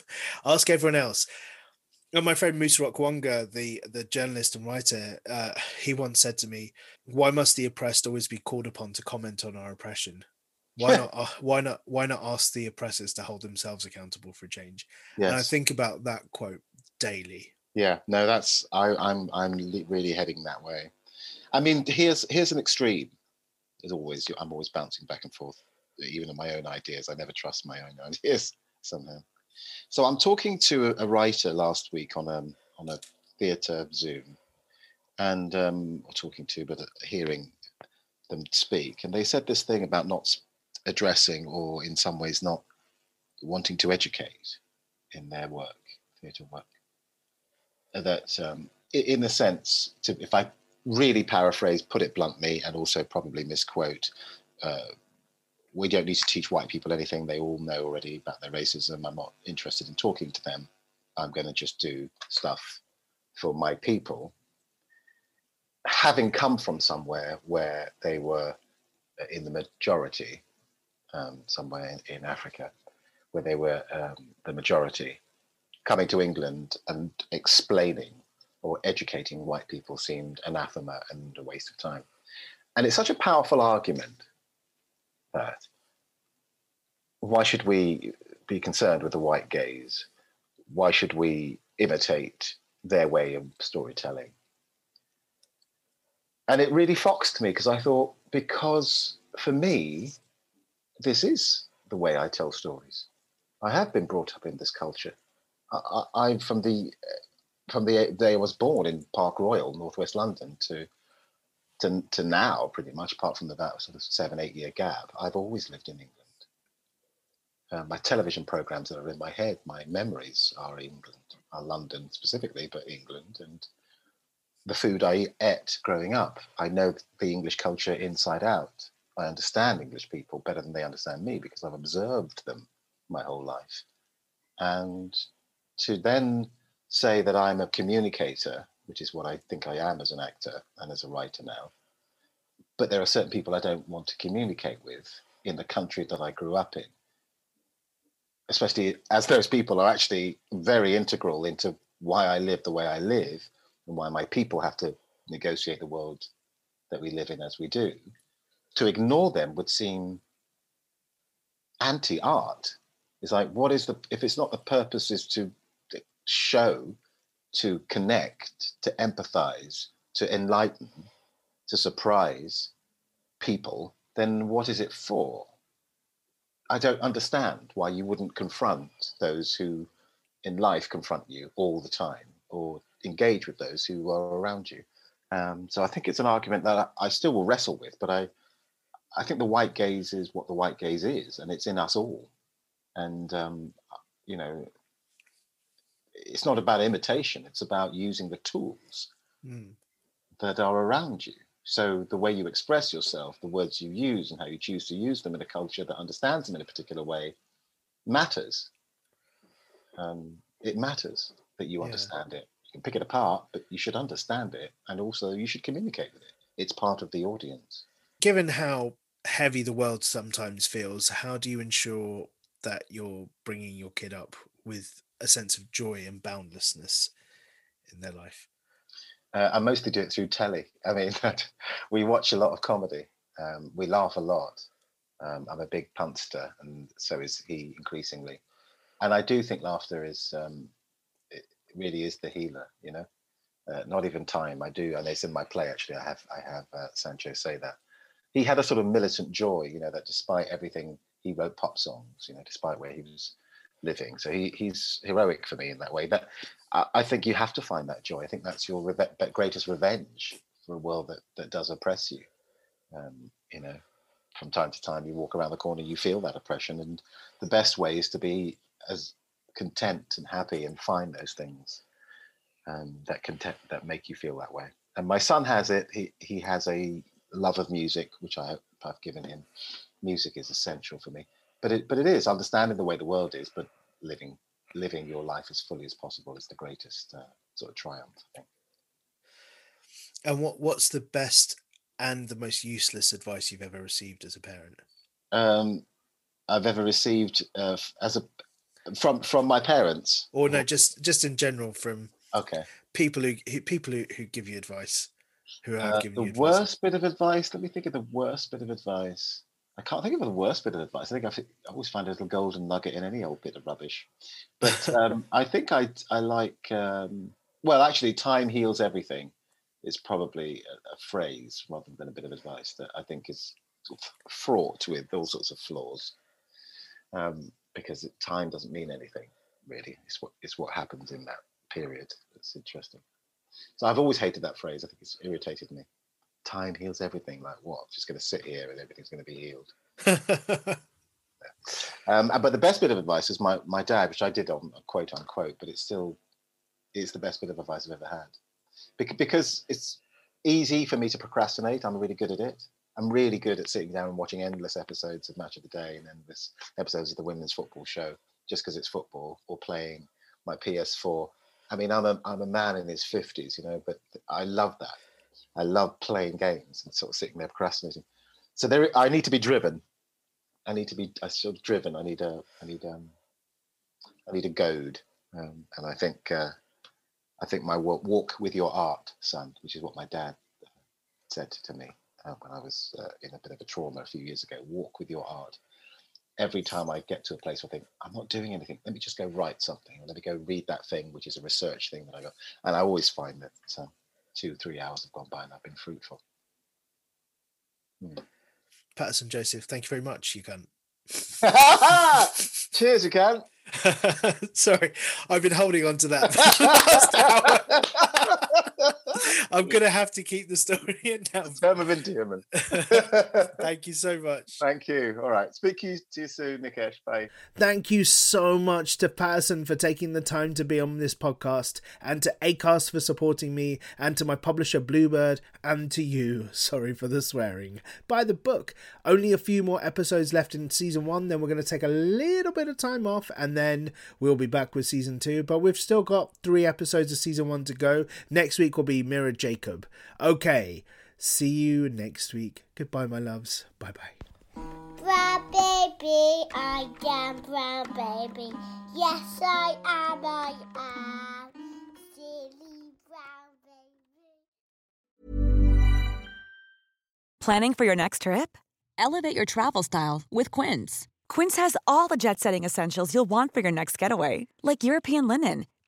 ask everyone else. And my friend Musa Okwonga, the, the journalist and writer, uh, he once said to me, Why must the oppressed always be called upon to comment on our oppression? Why not? Uh, why not? Why not ask the oppressors to hold themselves accountable for change? Yes. And I think about that quote daily. Yeah, no, that's I, I'm I'm really heading that way. I mean, here's here's an extreme. As always, I'm always bouncing back and forth, even in my own ideas. I never trust my own ideas somehow. So I'm talking to a writer last week on a um, on a theatre Zoom, and um, or talking to, but hearing them speak, and they said this thing about not addressing or in some ways not wanting to educate in their work, theatre work. That, um, in a sense, to, if I really paraphrase, put it bluntly, and also probably misquote, uh, we don't need to teach white people anything. They all know already about their racism. I'm not interested in talking to them. I'm going to just do stuff for my people. Having come from somewhere where they were in the majority, um, somewhere in, in, Africa, where they were um, the majority, coming to England and explaining or educating white people seemed anathema and a waste of time. And it's such a powerful argument that why should we be concerned with the white gaze? Why should we imitate their way of storytelling? And it really foxed me because I thought, because for me, this is the way I tell stories. I have been brought up in this culture. I, am from the from the day I was born in Park Royal, northwest London, to to to now, pretty much, apart from the that sort of seven eight year gap, I've always lived in England. Uh, my television programs that are in my head, my memories are England, are London specifically, but England and the food I ate growing up. I know the English culture inside out. I understand English people better than they understand me because I've observed them my whole life. And to then say that I'm a communicator, which is what I think I am as an actor and as a writer now, but there are certain people I don't want to communicate with in the country that I grew up in. Especially as those people are actually very integral into why I live the way I live and why my people have to negotiate the world that we live in as we do to ignore them would seem anti-art. It's like, what is the if it's not the purpose is to show, to connect, to empathize, to enlighten, to surprise people, then what is it for? I don't understand why you wouldn't confront those who in life confront you all the time or engage with those who are around you. Um, so I think it's an argument that I, I still will wrestle with, but I, I think the white gaze is what the white gaze is, and it's in us all. And um, you know, it's not about imitation; it's about using the tools mm. that are around you. So the way you express yourself, the words you use, and how you choose to use them in a culture that understands them in a particular way, matters. Um, it matters that you yeah. understand it. You can pick it apart, but you should understand it, and also you should communicate with it. It's part of the audience given how heavy the world sometimes feels, how do you ensure that you're bringing your kid up with a sense of joy and boundlessness in their life? Uh, I mostly do it through telly. I mean, we watch a lot of comedy. Um, we laugh a lot. Um, I'm a big punster, and so is he increasingly. And I do think laughter is um, it really is the healer. You know, uh, not even time. I do, and it's in my play actually. I have I have uh, Sancho say that he had a sort of militant joy, you know, that despite everything, he wrote pop songs, you know, despite where he was living. So he, he's heroic for me in that way. That I, think you have to find that joy. I think that's your reve- greatest revenge for a world that, that does oppress you. Um, you know, from time to time, you walk around the corner, you feel that oppression, and the best way is to be as content and happy and find those things um, that content that make you feel that way. And my son has it. He he has a love of music, which I hope I've given him. Music is essential for me, but it but it is understanding the way the world is, but living living your life as fully as possible is the greatest uh, sort of triumph. I think. And what what's the best and the most useless advice you've ever received as a parent? Um, I've ever received uh, as a from from my parents, or no, just just in general from okay people who, who people who, who give you advice, who have uh, given the you advice. worst bit of advice. Let me think of the worst bit of advice. I can't think of the worst bit of advice. I think I've, I always find a little golden nugget in any old bit of rubbish. But um, I think I I like. Um, well, actually, time heals everything. Is probably a, a, phrase rather than a bit of advice that I think is fraught with all sorts of flaws. Um, because time doesn't mean anything really. It's what it's what happens in that period that's interesting. So I've always hated that phrase. I think it's irritated me. Time heals everything. Like what? Just going to sit here and everything's going to be healed. yeah. um, but the best bit of advice is my my dad, which I did on quote unquote, but it's still it's the best bit of advice I've ever had because it's easy for me to procrastinate. I'm really good at it. I'm really good at sitting down and watching endless episodes of Match of the Day and endless episodes of the Women's Football Show just because it's football or playing my PS4. I mean, I'm a I'm a man in his fifties, you know, but I love that. I love playing games and sort of sitting there procrastinating. So there, I need to be driven. I need to be I sort of driven. I need a I need um I need a goad, um, and I think uh, I think my walk, walk with your art, son, which is what my dad said to me uh, when I was uh, in a bit of a trauma a few years ago. Walk with your art. Every time I get to a place where I think I'm not doing anything, let me just go write something, let me go read that thing, which is a research thing that I got. And I always find that uh, two, three hours have gone by and I've been fruitful. Hmm. Paterson Joseph, thank you very much. You can. Cheers, you can. Sorry, I've been holding on to that I'm gonna have to keep the story in now. Term of endearment. Thank you so much. Thank you. All right. Speak to you, to you soon, Nikesh. Bye. Thank you so much to Paterson for taking the time to be on this podcast, and to Acast for supporting me, and to my publisher Bluebird, and to you. Sorry for the swearing. Buy the book. Only a few more episodes left in season one. Then we're going to take a little bit of time off, and then we'll be back with season two. But we've still got three episodes of season one to go. Next week will be Mira Jacob. Okay, see you next week. Goodbye, my loves. Bye bye. Brown baby, I am brown baby. Yes, I am, I am. Silly brown baby. Planning for your next trip? Elevate your travel style with Quince. Quince has all the jet setting essentials you'll want for your next getaway, like European linen,